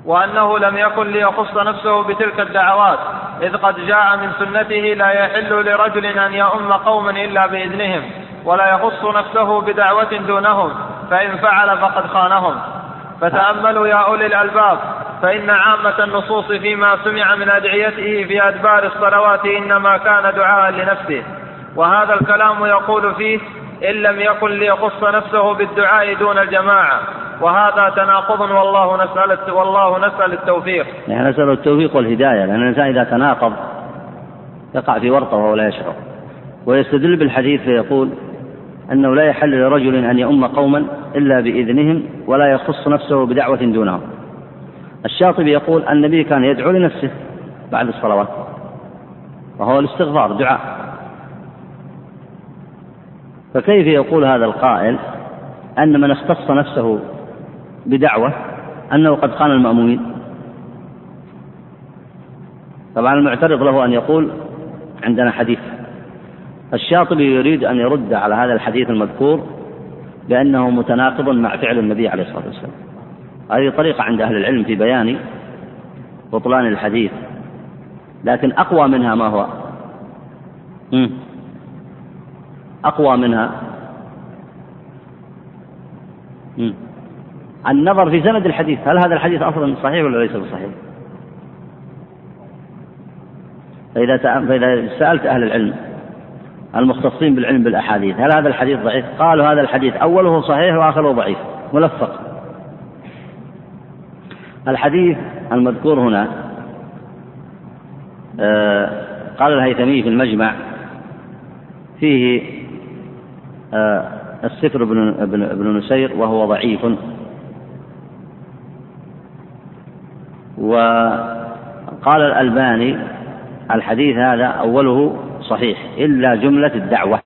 B: وأنه لم يكن ليخص نفسه بتلك الدعوات إذ قد جاء من سنته لا يحل لرجل أن يؤم قوما إلا بإذنهم ولا يخص نفسه بدعوة دونهم فإن فعل فقد خانهم. فتأملوا يا أولي الألباب فإن عامة النصوص فيما سمع من أدعيته في أدبار الصلوات إنما كان دعاء لنفسه. وهذا الكلام يقول فيه إن لم يكن ليخص نفسه بالدعاء دون الجماعة. وهذا تناقض والله نسأل والله نسأل التوفيق.
A: يعني نسأل التوفيق والهداية لأن الإنسان إذا تناقض يقع في ورطة وهو لا يشعر. ويستدل بالحديث فيقول أنه لا يحل لرجل أن يؤم قوما إلا بإذنهم ولا يخص نفسه بدعوة دونهم. الشاطبي يقول النبي كان يدعو لنفسه بعد الصلوات وهو الاستغفار دعاء فكيف يقول هذا القائل أن من اختص نفسه بدعوة أنه قد خان المأمومين. طبعا المعترض له أن يقول عندنا حديث. الشاطبي يريد أن يرد على هذا الحديث المذكور بأنه متناقض مع فعل النبي عليه الصلاة والسلام. هذه طريقة عند أهل العلم في بيان بطلان الحديث. لكن أقوى منها ما هو؟ أقوى منها؟ النظر في سند الحديث. هل هذا الحديث أصلا صحيح ولا ليس بصحيح؟ فإذا فإذا سألت أهل العلم المختصين بالعلم بالأحاديث هل هذا الحديث ضعيف؟ قالوا هذا الحديث أوله صحيح وآخره ضعيف. ملفق. الحديث المذكور هنا آه، قال الهيثمي في المجمع فيه آه، السفر بن بن نسير وهو ضعيف. وقال الألباني الحديث هذا أوله صحيح إلا جملة الدعوة.